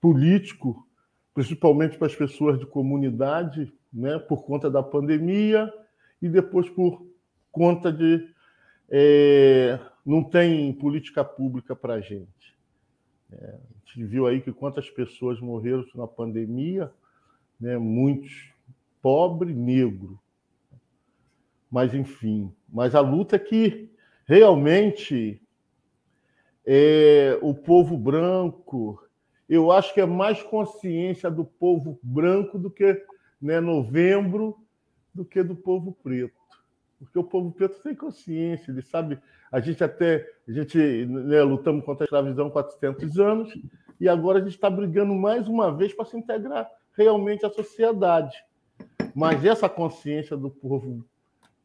político, principalmente para as pessoas de comunidade, né? por conta da pandemia e depois por conta de é, não tem política pública para a gente. É, a gente viu aí que quantas pessoas morreram na pandemia, né, muitos pobre, negro. Mas, enfim, mas a luta é que realmente é, o povo branco, eu acho que é mais consciência do povo branco do que né, novembro, do que do povo preto porque o povo preto tem consciência, ele sabe. A gente até a gente né, lutamos contra a escravidão há 400 anos e agora a gente está brigando mais uma vez para se integrar realmente à sociedade. Mas essa consciência do povo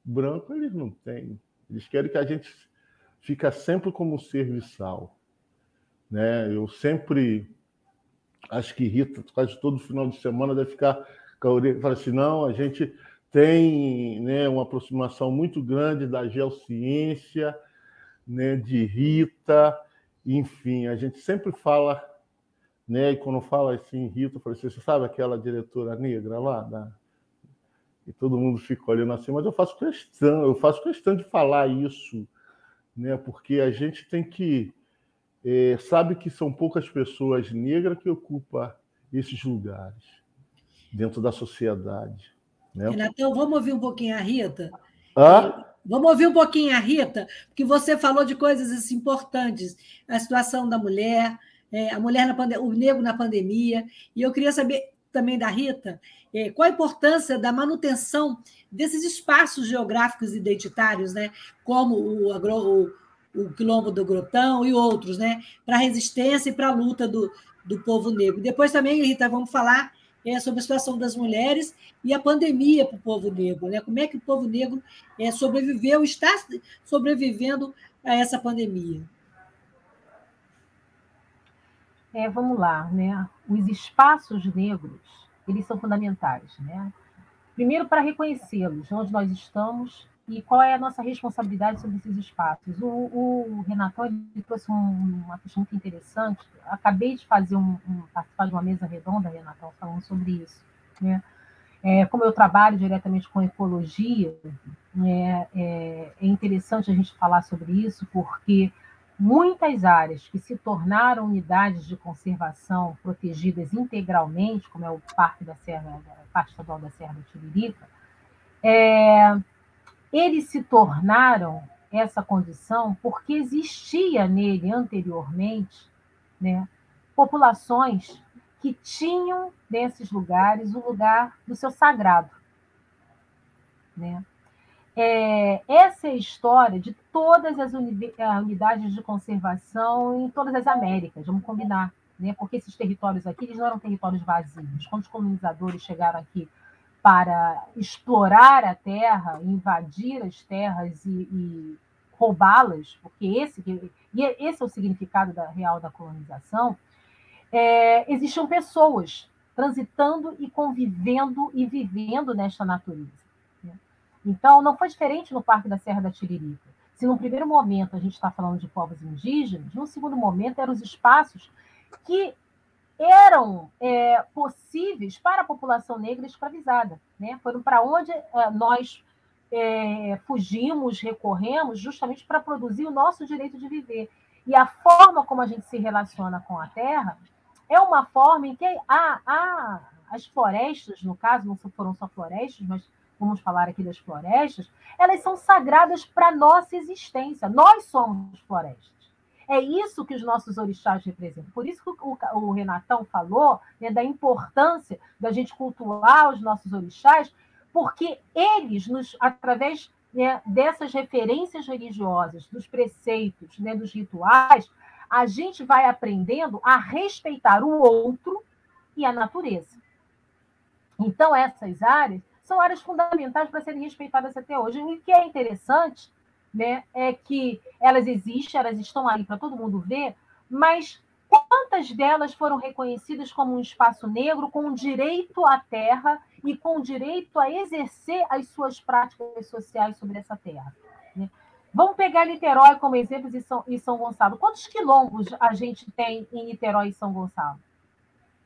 branco eles não têm. Eles querem que a gente fica sempre como serviçal. Né? Eu sempre acho que Rita quase todo final de semana deve ficar com a orelha, fala assim, não, a gente tem né, uma aproximação muito grande da geociência, né, de Rita, enfim, a gente sempre fala, né, e quando fala assim, Rita, eu assim, você sabe aquela diretora negra lá? E todo mundo fica olhando assim, mas eu faço questão, eu faço questão de falar isso, né, porque a gente tem que. É, sabe que são poucas pessoas negras que ocupam esses lugares dentro da sociedade. Né? Renatão, vamos ouvir um pouquinho a Rita? Hã? Vamos ouvir um pouquinho a Rita, porque você falou de coisas assim, importantes, a situação da mulher, é, a mulher na pandemia, o negro na pandemia, e eu queria saber também da Rita é, qual a importância da manutenção desses espaços geográficos identitários, né, como o, agro, o, o Quilombo do Grotão e outros, né, para a resistência e para a luta do, do povo negro. Depois também, Rita, vamos falar é, sobre a situação das mulheres e a pandemia para o povo negro. Né? Como é que o povo negro é, sobreviveu, está sobrevivendo a essa pandemia? É, vamos lá, né? Os espaços negros, eles são fundamentais, né? Primeiro para reconhecê-los, onde nós estamos e qual é a nossa responsabilidade sobre esses espaços. O, o Renato trouxe um, uma questão muito interessante. Acabei de fazer um, um, participar de uma mesa redonda, Renato, falando sobre isso. Né? É, como eu trabalho diretamente com ecologia, é, é, é interessante a gente falar sobre isso, porque muitas áreas que se tornaram unidades de conservação protegidas integralmente, como é o Parque da Serra, o Parque Estadual da Serra do Tiririca, é, eles se tornaram essa condição porque existia nele anteriormente né, populações que tinham nesses lugares o lugar do seu sagrado. Né? É, essa é a história de todas as unidades de conservação em todas as Américas, vamos combinar, né? porque esses territórios aqui eles não eram territórios vazios. Quando os colonizadores chegaram aqui para explorar a terra, invadir as terras e, e roubá-las, porque esse, e esse é o significado da, real da colonização, é, existiam pessoas transitando e convivendo e vivendo nesta natureza. Né? Então, não foi diferente no Parque da Serra da Tiririca. Se no primeiro momento a gente está falando de povos indígenas, no segundo momento eram os espaços que eram é, possíveis para a população negra escravizada. Né? Foram para onde é, nós é, fugimos, recorremos, justamente para produzir o nosso direito de viver. E a forma como a gente se relaciona com a terra é uma forma em que há, há as florestas, no caso, não foram só florestas, mas vamos falar aqui das florestas, elas são sagradas para a nossa existência. Nós somos florestas. É isso que os nossos orixás representam. Por isso que o, o Renatão falou né, da importância da gente cultuar os nossos orixás, porque eles, nos, através né, dessas referências religiosas, dos preceitos, né, dos rituais, a gente vai aprendendo a respeitar o outro e a natureza. Então, essas áreas são áreas fundamentais para serem respeitadas até hoje. E o que é interessante né, é que elas existem, elas estão aí para todo mundo ver, mas quantas delas foram reconhecidas como um espaço negro com direito à terra e com direito a exercer as suas práticas sociais sobre essa terra? Né? Vamos pegar Niterói como exemplo e São, e São Gonçalo. Quantos quilombos a gente tem em Niterói e São Gonçalo?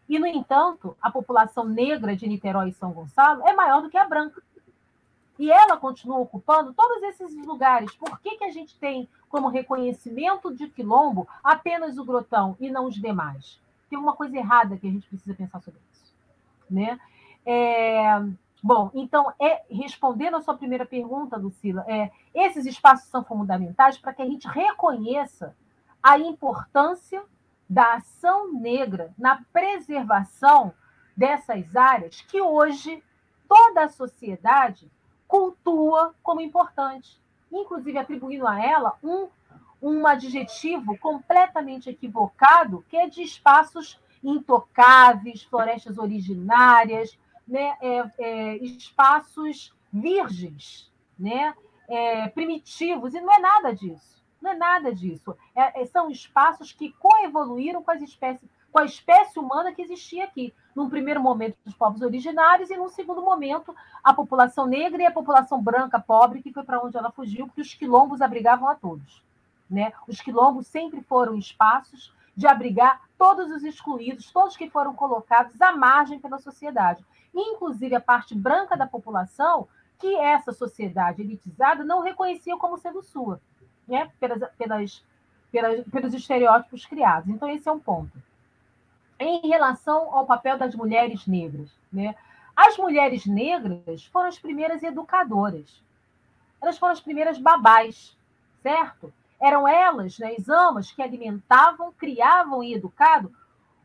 E, no entanto, a população negra de Niterói e São Gonçalo é maior do que a branca e ela continua ocupando todos esses lugares, por que, que a gente tem como reconhecimento de quilombo apenas o Grotão e não os demais? Tem uma coisa errada que a gente precisa pensar sobre isso. Né? É, bom, então, é, respondendo a sua primeira pergunta, Lucila, é, esses espaços são fundamentais para que a gente reconheça a importância da ação negra na preservação dessas áreas que hoje toda a sociedade cultua como importante, inclusive atribuindo a ela um, um adjetivo completamente equivocado, que é de espaços intocáveis, florestas originárias, né, é, é, espaços virgens, né, é, primitivos, e não é nada disso. Não é nada disso. É, é, são espaços que coevoluíram com as espécies com a espécie humana que existia aqui. Num primeiro momento, os povos originários, e num segundo momento, a população negra e a população branca pobre, que foi para onde ela fugiu, porque os quilombos abrigavam a todos. Né? Os quilombos sempre foram espaços de abrigar todos os excluídos, todos que foram colocados à margem pela sociedade, inclusive a parte branca da população, que essa sociedade elitizada não reconhecia como sendo sua, né? pelas, pelas, pelas, pelos estereótipos criados. Então, esse é um ponto em relação ao papel das mulheres negras. Né? As mulheres negras foram as primeiras educadoras. Elas foram as primeiras babás, certo? Eram elas, né, as amas, que alimentavam, criavam e educavam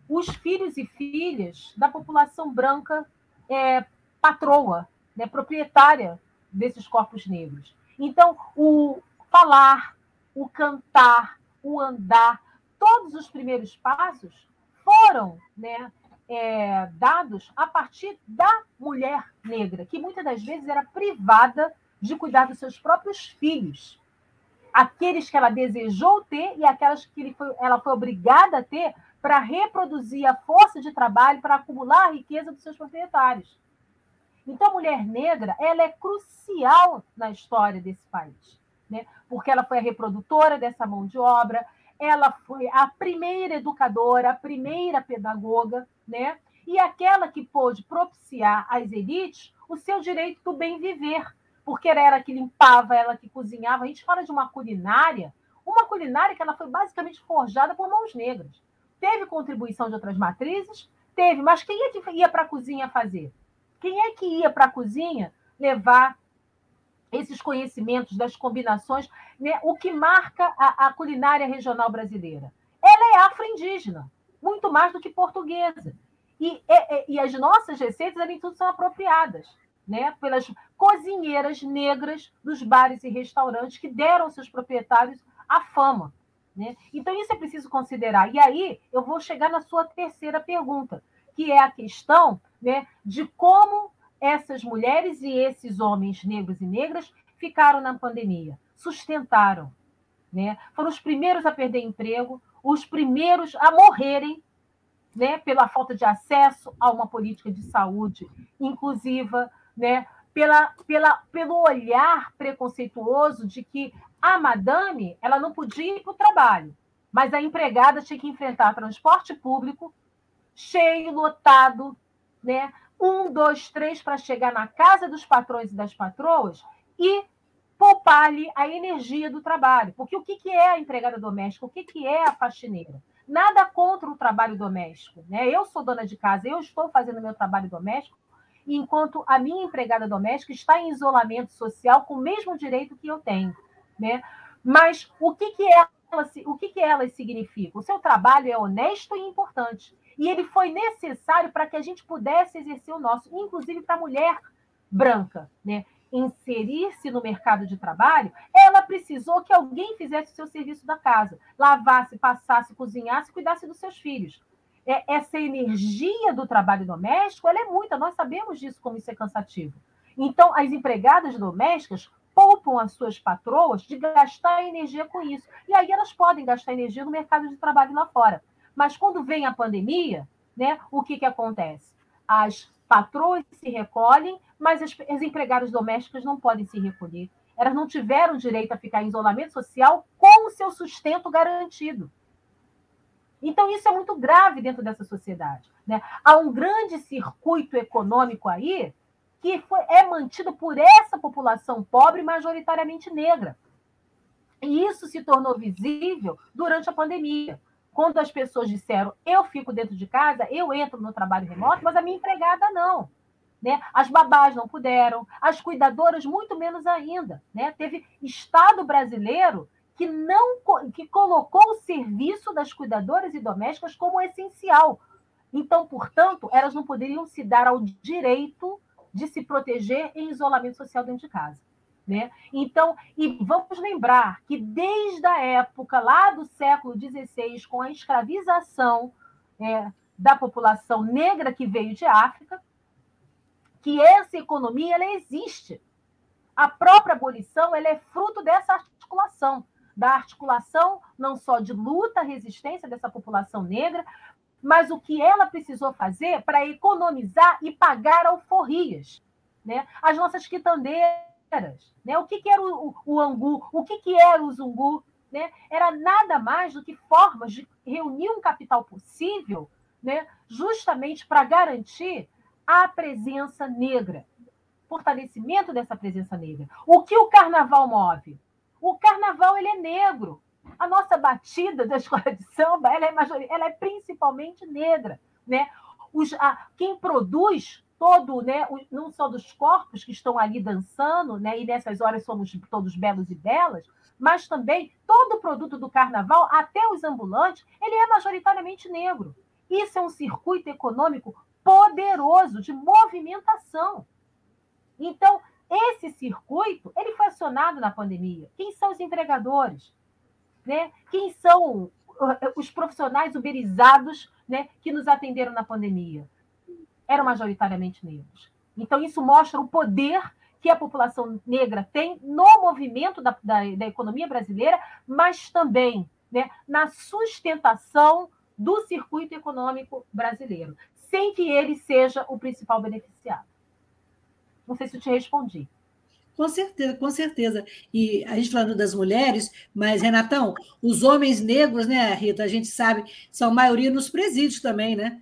os filhos e filhas da população branca é, patroa, né, proprietária desses corpos negros. Então, o falar, o cantar, o andar, todos os primeiros passos foram né, é, dados a partir da mulher negra, que muitas das vezes era privada de cuidar dos seus próprios filhos. Aqueles que ela desejou ter e aquelas que foi, ela foi obrigada a ter para reproduzir a força de trabalho, para acumular a riqueza dos seus proprietários. Então, a mulher negra ela é crucial na história desse país, né? porque ela foi a reprodutora dessa mão de obra, ela foi a primeira educadora, a primeira pedagoga, né? E aquela que pôde propiciar às elites o seu direito do bem viver, porque era ela que limpava, ela que cozinhava. A gente fala de uma culinária, uma culinária que ela foi basicamente forjada por mãos negras. Teve contribuição de outras matrizes, teve, mas quem é que ia para a cozinha fazer? Quem é que ia para a cozinha levar esses conhecimentos das combinações, né? o que marca a, a culinária regional brasileira. Ela é afro-indígena, muito mais do que portuguesa. E, e, e as nossas receitas, além de tudo, são apropriadas né, pelas cozinheiras negras dos bares e restaurantes que deram seus proprietários a fama. Né? Então, isso é preciso considerar. E aí, eu vou chegar na sua terceira pergunta, que é a questão né, de como essas mulheres e esses homens negros e negras ficaram na pandemia, sustentaram. Né? Foram os primeiros a perder emprego, os primeiros a morrerem né, pela falta de acesso a uma política de saúde inclusiva, né, pela, pela, pelo olhar preconceituoso de que a madame ela não podia ir para o trabalho, mas a empregada tinha que enfrentar transporte público cheio, lotado, né? Um, dois, três para chegar na casa dos patrões e das patroas e poupar-lhe a energia do trabalho. Porque o que é a empregada doméstica? O que é a faxineira? Nada contra o trabalho doméstico. Né? Eu sou dona de casa, eu estou fazendo meu trabalho doméstico, enquanto a minha empregada doméstica está em isolamento social com o mesmo direito que eu tenho. Né? Mas o que, que, ela, o que, que elas significam? O seu trabalho é honesto e importante. E ele foi necessário para que a gente pudesse exercer o nosso, inclusive para a mulher branca, né? inserir-se no mercado de trabalho, ela precisou que alguém fizesse o seu serviço da casa, lavasse, passasse, cozinhasse, cuidasse dos seus filhos. É, essa energia do trabalho doméstico, ela é muita, nós sabemos disso como isso é cansativo. Então, as empregadas domésticas poupam as suas patroas de gastar energia com isso. E aí elas podem gastar energia no mercado de trabalho lá fora. Mas quando vem a pandemia, né, o que, que acontece? As patroas se recolhem, mas as, as empregadas domésticas não podem se recolher. Elas não tiveram direito a ficar em isolamento social com o seu sustento garantido. Então, isso é muito grave dentro dessa sociedade. Né? Há um grande circuito econômico aí que foi, é mantido por essa população pobre, majoritariamente negra. E isso se tornou visível durante a pandemia quando as pessoas disseram eu fico dentro de casa, eu entro no trabalho remoto, mas a minha empregada não. Né? As babás não puderam, as cuidadoras muito menos ainda. Né? Teve Estado brasileiro que não que colocou o serviço das cuidadoras e domésticas como essencial. Então, portanto, elas não poderiam se dar ao direito de se proteger em isolamento social dentro de casa. Né? Então, e vamos lembrar que desde a época lá do século XVI, com a escravização é, da população negra que veio de África, que essa economia ela existe. A própria abolição ela é fruto dessa articulação, da articulação não só de luta, resistência dessa população negra, mas o que ela precisou fazer para economizar e pagar alforrias. Né? As nossas quitandeiras né? O que, que era o, o, o, angu? O que, que era o zungu? Né? Era nada mais do que formas de reunir um capital possível né? justamente para garantir a presença negra, fortalecimento dessa presença negra. O que o carnaval move? O carnaval ele é negro. A nossa batida da escola de samba ela é, major... ela é principalmente negra. Né? Os, a, quem produz todo, né, não só dos corpos que estão ali dançando, né, e nessas horas somos todos belos e belas, mas também todo o produto do carnaval, até os ambulantes, ele é majoritariamente negro. Isso é um circuito econômico poderoso de movimentação. Então, esse circuito, ele foi acionado na pandemia. Quem são os entregadores? Né? Quem são uh, os profissionais uberizados né, que nos atenderam na pandemia? Eram majoritariamente negros. Então, isso mostra o poder que a população negra tem no movimento da, da, da economia brasileira, mas também né, na sustentação do circuito econômico brasileiro, sem que ele seja o principal beneficiado. Não sei se eu te respondi. Com certeza, com certeza. E a gente falando das mulheres, mas, Renatão, os homens negros, né, Rita, a gente sabe, são maioria nos presídios também, né?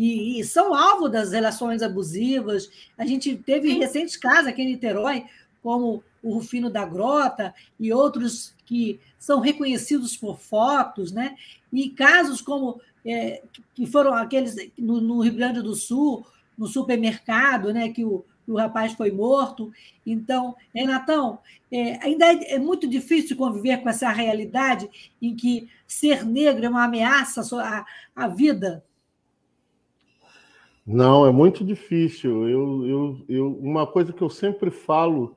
E, e, são alvo das relações abusivas. A gente teve recentes casos aqui em Niterói, como o Rufino da Grota e outros que são reconhecidos por fotos, né? E casos como é, que foram aqueles no, no, Rio Grande do Sul, no supermercado, né? Que o, o rapaz foi morto. Então, Renatão, é, ainda é, é, muito difícil conviver com essa realidade em que ser negro é uma ameaça à, à vida Não, é muito difícil. Eu, eu, eu, uma coisa que eu sempre falo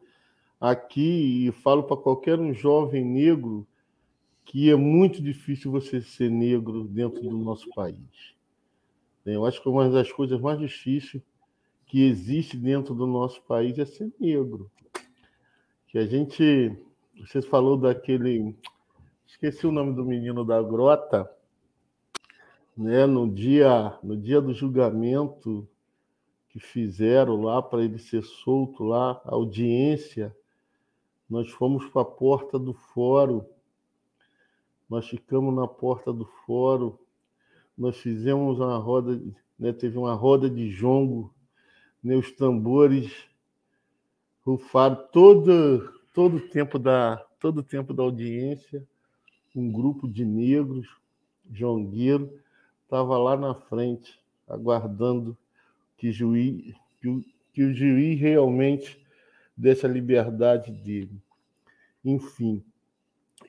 aqui e falo para qualquer um jovem negro que é muito difícil você ser negro dentro do nosso país. Eu acho que uma das coisas mais difíceis que existe dentro do nosso país é ser negro. Que a gente, você falou daquele, esqueci o nome do menino da grota, né? No dia, no dia do julgamento que fizeram lá para ele ser solto lá, a audiência, nós fomos para a porta do fórum, nós ficamos na porta do fórum, nós fizemos uma roda, né, teve uma roda de jongo, né, os tambores rufaram todo todo o tempo da todo o tempo da audiência, um grupo de negros, jongueiros, estava lá na frente, aguardando que, juiz, que, o, que o juiz realmente desse a liberdade dele. Enfim,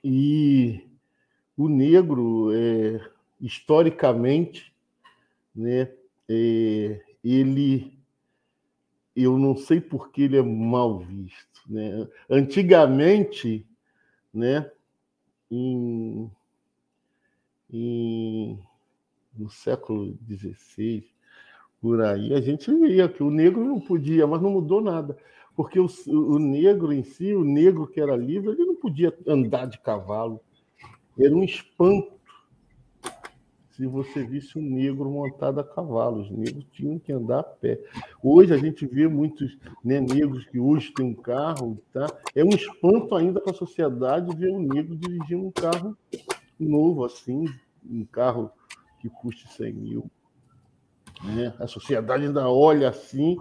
e o negro, é, historicamente, né, é, ele, eu não sei por que ele é mal visto. Né? Antigamente, né, em, em no século XVI, por aí, a gente via que o negro não podia, mas não mudou nada. Porque o, o negro em si, o negro que era livre, ele não podia andar de cavalo. Era um espanto se você visse um negro montado a cavalo. Os negros tinham que andar a pé. Hoje a gente vê muitos né, negros que hoje têm um carro. Tá? É um espanto ainda para a sociedade ver um negro dirigindo um carro novo assim, um carro que custe 100 mil. Né? A sociedade ainda olha assim,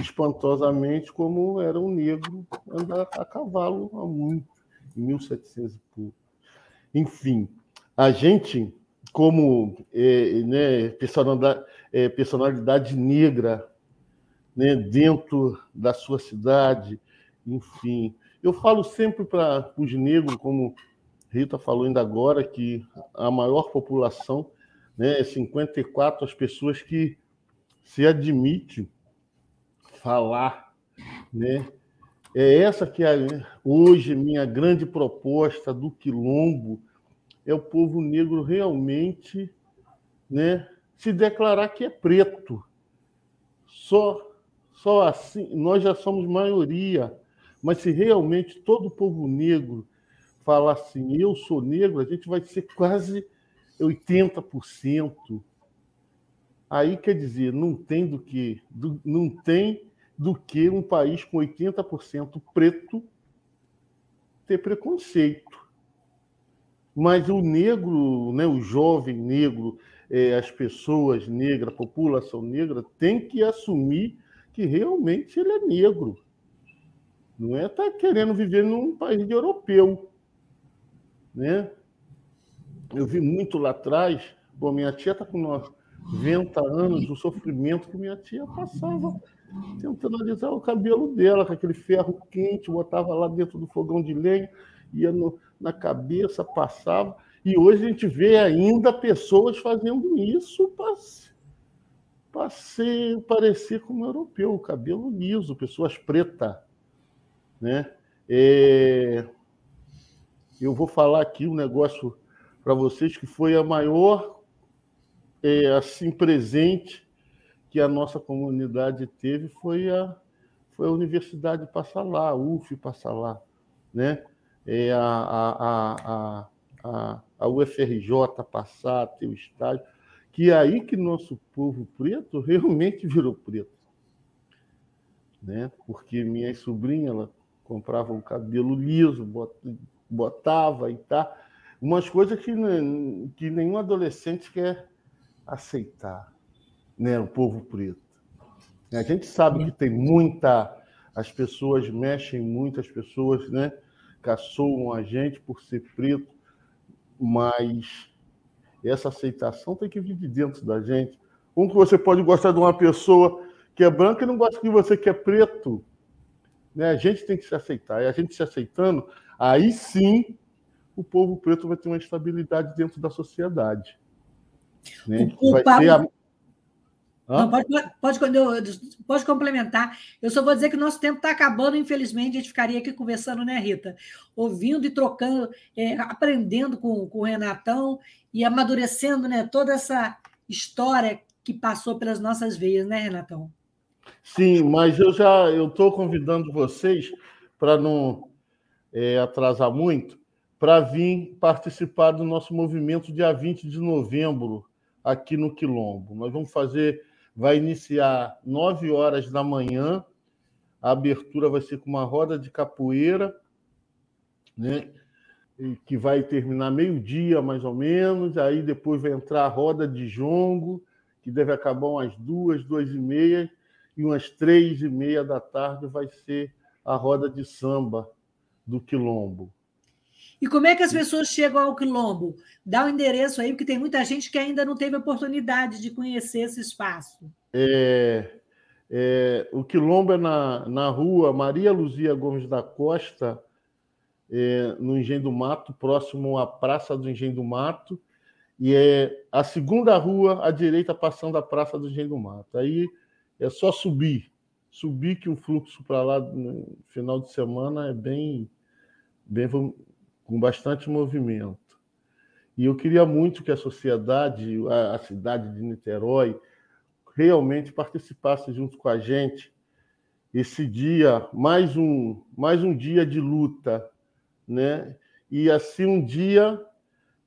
espantosamente, como era um negro andar a cavalo há muito, em 1700 e pouco. Enfim, a gente, como é, né, personalidade, é, personalidade negra né, dentro da sua cidade, enfim. Eu falo sempre para os negros, como Rita falou ainda agora, que a maior população né, 54 as pessoas que se admite falar, né? É essa que é hoje minha grande proposta do quilombo é o povo negro realmente, né, se declarar que é preto. Só só assim, nós já somos maioria, mas se realmente todo o povo negro falar assim, eu sou negro, a gente vai ser quase 80%. Aí quer dizer, não tem do que, do, não tem do que um país com 80% preto ter preconceito. Mas o negro, né, o jovem negro, é, as pessoas negras, a população negra, tem que assumir que realmente ele é negro. Não é estar tá querendo viver num país europeu. Né? Eu vi muito lá atrás, bom, minha tia está com 90 anos, o sofrimento que minha tia passava tentando alisar o cabelo dela, com aquele ferro quente, botava lá dentro do fogão de lenha, ia no, na cabeça, passava. E hoje a gente vê ainda pessoas fazendo isso para parecer como europeu, cabelo liso, pessoas pretas. Né? É... Eu vou falar aqui um negócio para vocês que foi a maior é, assim presente que a nossa comunidade teve foi a foi a Universidade Passalá, a UF Passalá, né? É a, a, a, a, a UFRJ Passar, teu estádio, que é aí que nosso povo preto realmente virou preto. Né? Porque minha sobrinha ela comprava um cabelo liso, botava e tá umas coisas que, que nenhum adolescente quer aceitar, né? O povo preto. A gente sabe que tem muita, as pessoas mexem muito, as pessoas, né? Caçoam a gente por ser preto, mas essa aceitação tem que vir de dentro da gente. Como que você pode gostar de uma pessoa que é branca e não gosta de você que é preto? Né? A gente tem que se aceitar. E a gente se aceitando, aí sim o povo preto vai ter uma estabilidade dentro da sociedade. Né? O, o, Pablo, Não, pode, pode, pode, complementar. Eu só vou dizer que o nosso tempo está acabando, infelizmente, a gente ficaria aqui conversando, né, Rita? Ouvindo e trocando, é, aprendendo com, com o Renatão e amadurecendo né, toda essa história que passou pelas nossas veias, né, Renatão? Sim, mas eu já estou convidando vocês para não é, atrasar muito, para vir participar do nosso movimento dia 20 de novembro aqui no Quilombo. Nós vamos fazer vai iniciar 9 horas da manhã. A abertura vai ser com uma roda de capoeira, né? que vai terminar meio-dia, mais ou menos. Aí depois vai entrar a roda de jongo, que deve acabar umas duas, duas e meia. E umas três e meia da tarde vai ser a roda de samba do Quilombo. E como é que as pessoas chegam ao Quilombo? Dá o um endereço aí, porque tem muita gente que ainda não teve oportunidade de conhecer esse espaço. É, é, o Quilombo é na, na rua Maria Luzia Gomes da Costa, é, no Engenho do Mato, próximo à Praça do Engenho do Mato, e é a segunda rua à direita passando a Praça do Engenho do Mato. Aí é só subir, subir que o fluxo para lá no final de semana é bem, bem com bastante movimento. E eu queria muito que a sociedade, a, a cidade de Niterói, realmente participasse junto com a gente esse dia, mais um, mais um dia de luta, né? E assim um dia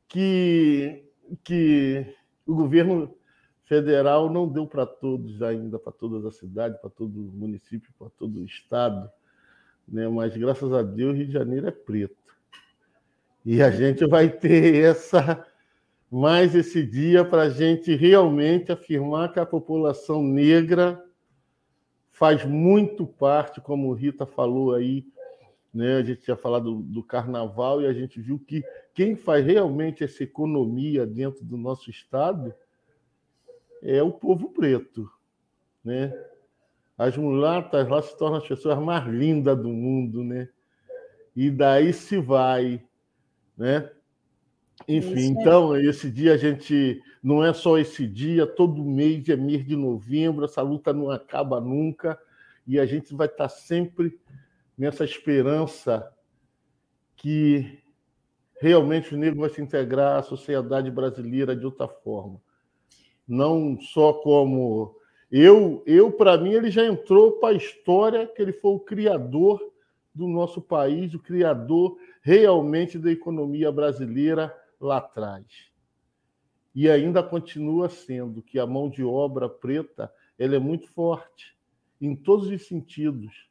que, que o governo federal não deu para todos ainda, para todas as cidades, para todo o município, para todo o estado, né? Mas graças a Deus Rio de Janeiro é preto. E a gente vai ter essa mais esse dia para a gente realmente afirmar que a população negra faz muito parte, como Rita falou aí, né? A gente tinha falado do, do carnaval e a gente viu que quem faz realmente essa economia dentro do nosso estado é o povo preto, né? As mulatas lá se tornam as pessoas mais lindas do mundo, né? E daí se vai né? Enfim, então, esse dia a gente não é só esse dia, todo mês é mês de novembro, essa luta não acaba nunca e a gente vai estar sempre nessa esperança que realmente o negro vai se integrar à sociedade brasileira de outra forma. Não só como eu, eu para mim ele já entrou para a história que ele foi o criador do nosso país, o criador realmente da economia brasileira lá atrás. E ainda continua sendo que a mão de obra preta ela é muito forte em todos os sentidos.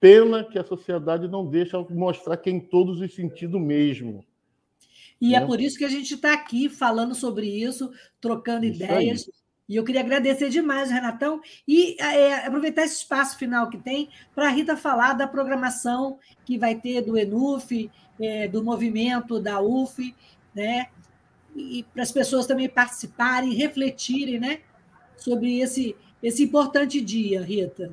Pena que a sociedade não deixa mostrar que é em todos os sentidos mesmo. E é né? é por isso que a gente está aqui falando sobre isso, trocando isso ideias. Aí. E eu queria agradecer demais, Renatão, e é, aproveitar esse espaço final que tem para a Rita falar da programação que vai ter do ENUF, é, do movimento da UF, né? E para as pessoas também participarem, refletirem né? sobre esse, esse importante dia, Rita.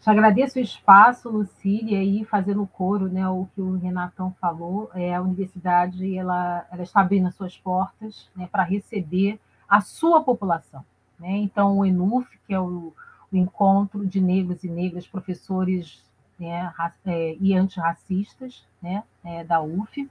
Te agradeço o espaço, Lucília, e fazendo coro, né, o que o Renatão falou. É, a universidade ela, ela está abrindo as suas portas né, para receber a sua população. Né? Então, o ENUF, que é o, o encontro de negros e negras, professores né, é, e antirracistas né, é, da UF,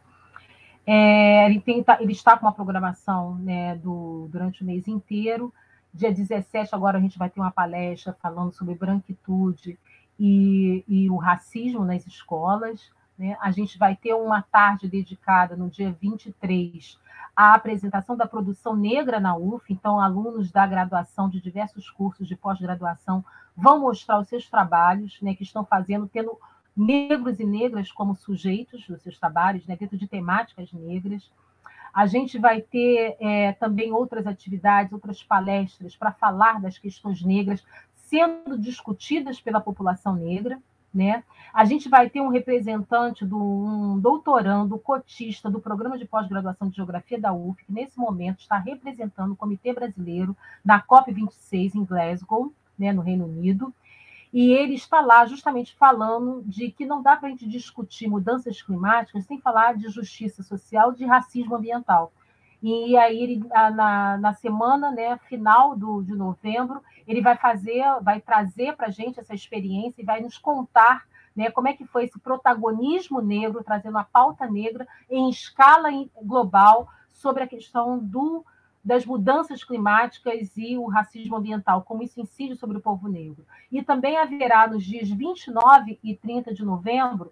é, ele, tá, ele, está com uma programação né, do, durante o mês inteiro. Dia 17, agora a gente vai ter uma palestra falando sobre branquitude e, e o racismo nas escolas. Né? A gente vai ter uma tarde dedicada no dia 23 a apresentação da produção negra na UF, então alunos da graduação de diversos cursos de pós-graduação vão mostrar os seus trabalhos, né, que estão fazendo, tendo negros e negras como sujeitos dos seus trabalhos, né, dentro de temáticas negras. A gente vai ter é, também outras atividades, outras palestras para falar das questões negras sendo discutidas pela população negra. Né? A gente vai ter um representante do um doutorando cotista do programa de pós-graduação de Geografia da UF, que nesse momento está representando o Comitê Brasileiro na COP26 em Glasgow, né, no Reino Unido. E ele está lá justamente falando de que não dá para a gente discutir mudanças climáticas sem falar de justiça social, de racismo ambiental. E aí, ele, na, na semana né, final do, de novembro, ele vai fazer, vai trazer para a gente essa experiência e vai nos contar né, como é que foi esse protagonismo negro, trazendo a pauta negra em escala global sobre a questão do, das mudanças climáticas e o racismo ambiental, como isso incide sobre o povo negro. E também haverá nos dias 29 e 30 de novembro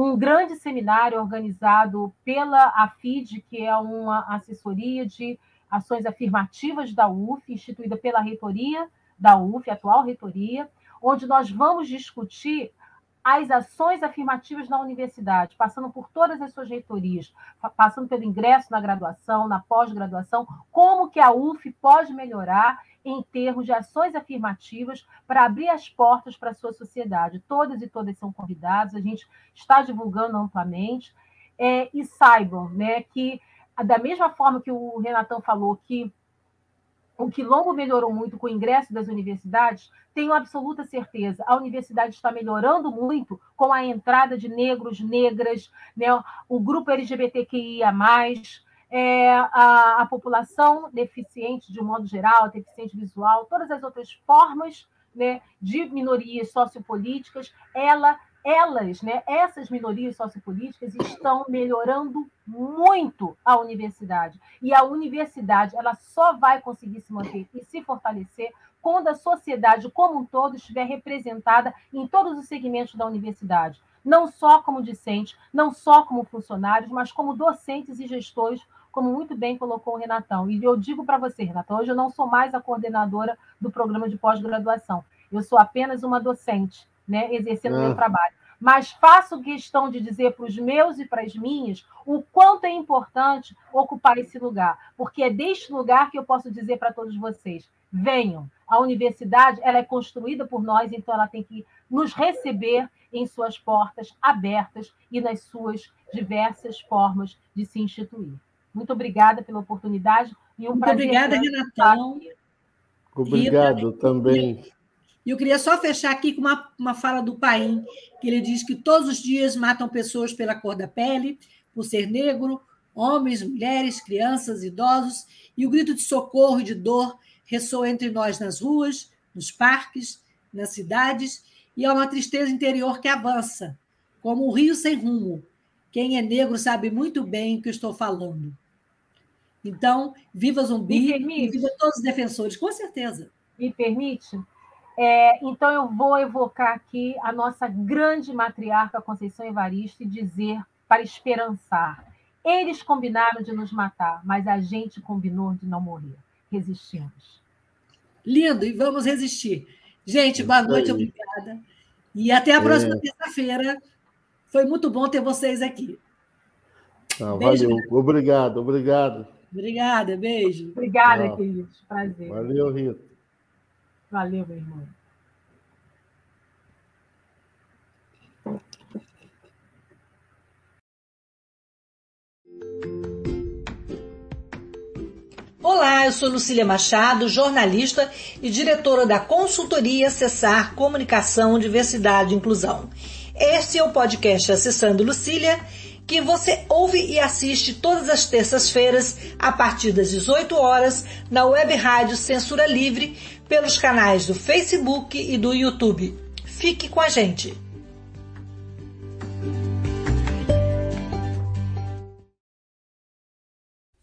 um grande seminário organizado pela AFID, que é uma assessoria de ações afirmativas da UF, instituída pela reitoria da UF, atual reitoria, onde nós vamos discutir as ações afirmativas na universidade, passando por todas as suas reitorias, passando pelo ingresso na graduação, na pós-graduação, como que a UF pode melhorar em termos de ações afirmativas para abrir as portas para a sua sociedade. Todas e todas são convidadas, a gente está divulgando amplamente. É, e saibam né, que, da mesma forma que o Renatão falou que o Quilombo melhorou muito com o ingresso das universidades, tenho absoluta certeza. A universidade está melhorando muito com a entrada de negros, negras, né, o grupo LGBTQIA, é, a, a, população deficiente de um modo geral, deficiente visual, todas as outras formas né, de minorias sociopolíticas, ela, elas, né, essas minorias sociopolíticas estão melhorando muito a universidade. E a universidade ela só vai conseguir se manter e se fortalecer quando a sociedade como um todo estiver representada em todos os segmentos da universidade, não só como discentes, não só como funcionários, mas como docentes e gestores como muito bem colocou o Renatão. E eu digo para você, Renatão, hoje eu não sou mais a coordenadora do programa de pós-graduação. Eu sou apenas uma docente, né, exercendo o meu ah. trabalho. Mas faço questão de dizer para os meus e para as minhas o quanto é importante ocupar esse lugar, porque é deste lugar que eu posso dizer para todos vocês: venham. A universidade ela é construída por nós, então ela tem que nos receber em suas portas abertas e nas suas diversas formas de se instituir. Muito obrigada pela oportunidade e um Muito prazer. Obrigada, Renatão. Obrigado Rita, também. E eu queria só fechar aqui com uma, uma fala do Paim, que ele diz que todos os dias matam pessoas pela cor da pele, por ser negro, homens, mulheres, crianças, idosos, e o grito de socorro e de dor ressoa entre nós nas ruas, nos parques, nas cidades, e é uma tristeza interior que avança, como um rio sem rumo. Quem é negro sabe muito bem o que eu estou falando. Então, viva Zumbi e viva todos os defensores, com certeza. Me permite? É, então, eu vou evocar aqui a nossa grande matriarca Conceição Evaristo e dizer para esperançar. Eles combinaram de nos matar, mas a gente combinou de não morrer. Resistimos. Lindo, e vamos resistir. Gente, boa noite, obrigada. E até a próxima é. terça-feira. Foi muito bom ter vocês aqui. Ah, valeu. Obrigado, obrigado. Obrigada, beijo. Obrigada, ah, queridos. Prazer. Valeu, Rita. Valeu, meu irmão. Olá, eu sou Lucília Machado, jornalista e diretora da consultoria Cessar Comunicação, Diversidade e Inclusão. Este é o podcast Acessando Lucília que você ouve e assiste todas as terças-feiras, a partir das 18 horas, na web rádio Censura Livre, pelos canais do Facebook e do YouTube. Fique com a gente!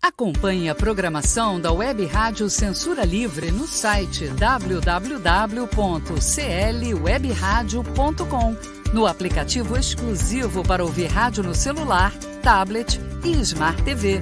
Acompanhe a programação da Web Rádio Censura Livre no site www.clwebradio.com no aplicativo exclusivo para ouvir rádio no celular, tablet e Smart TV.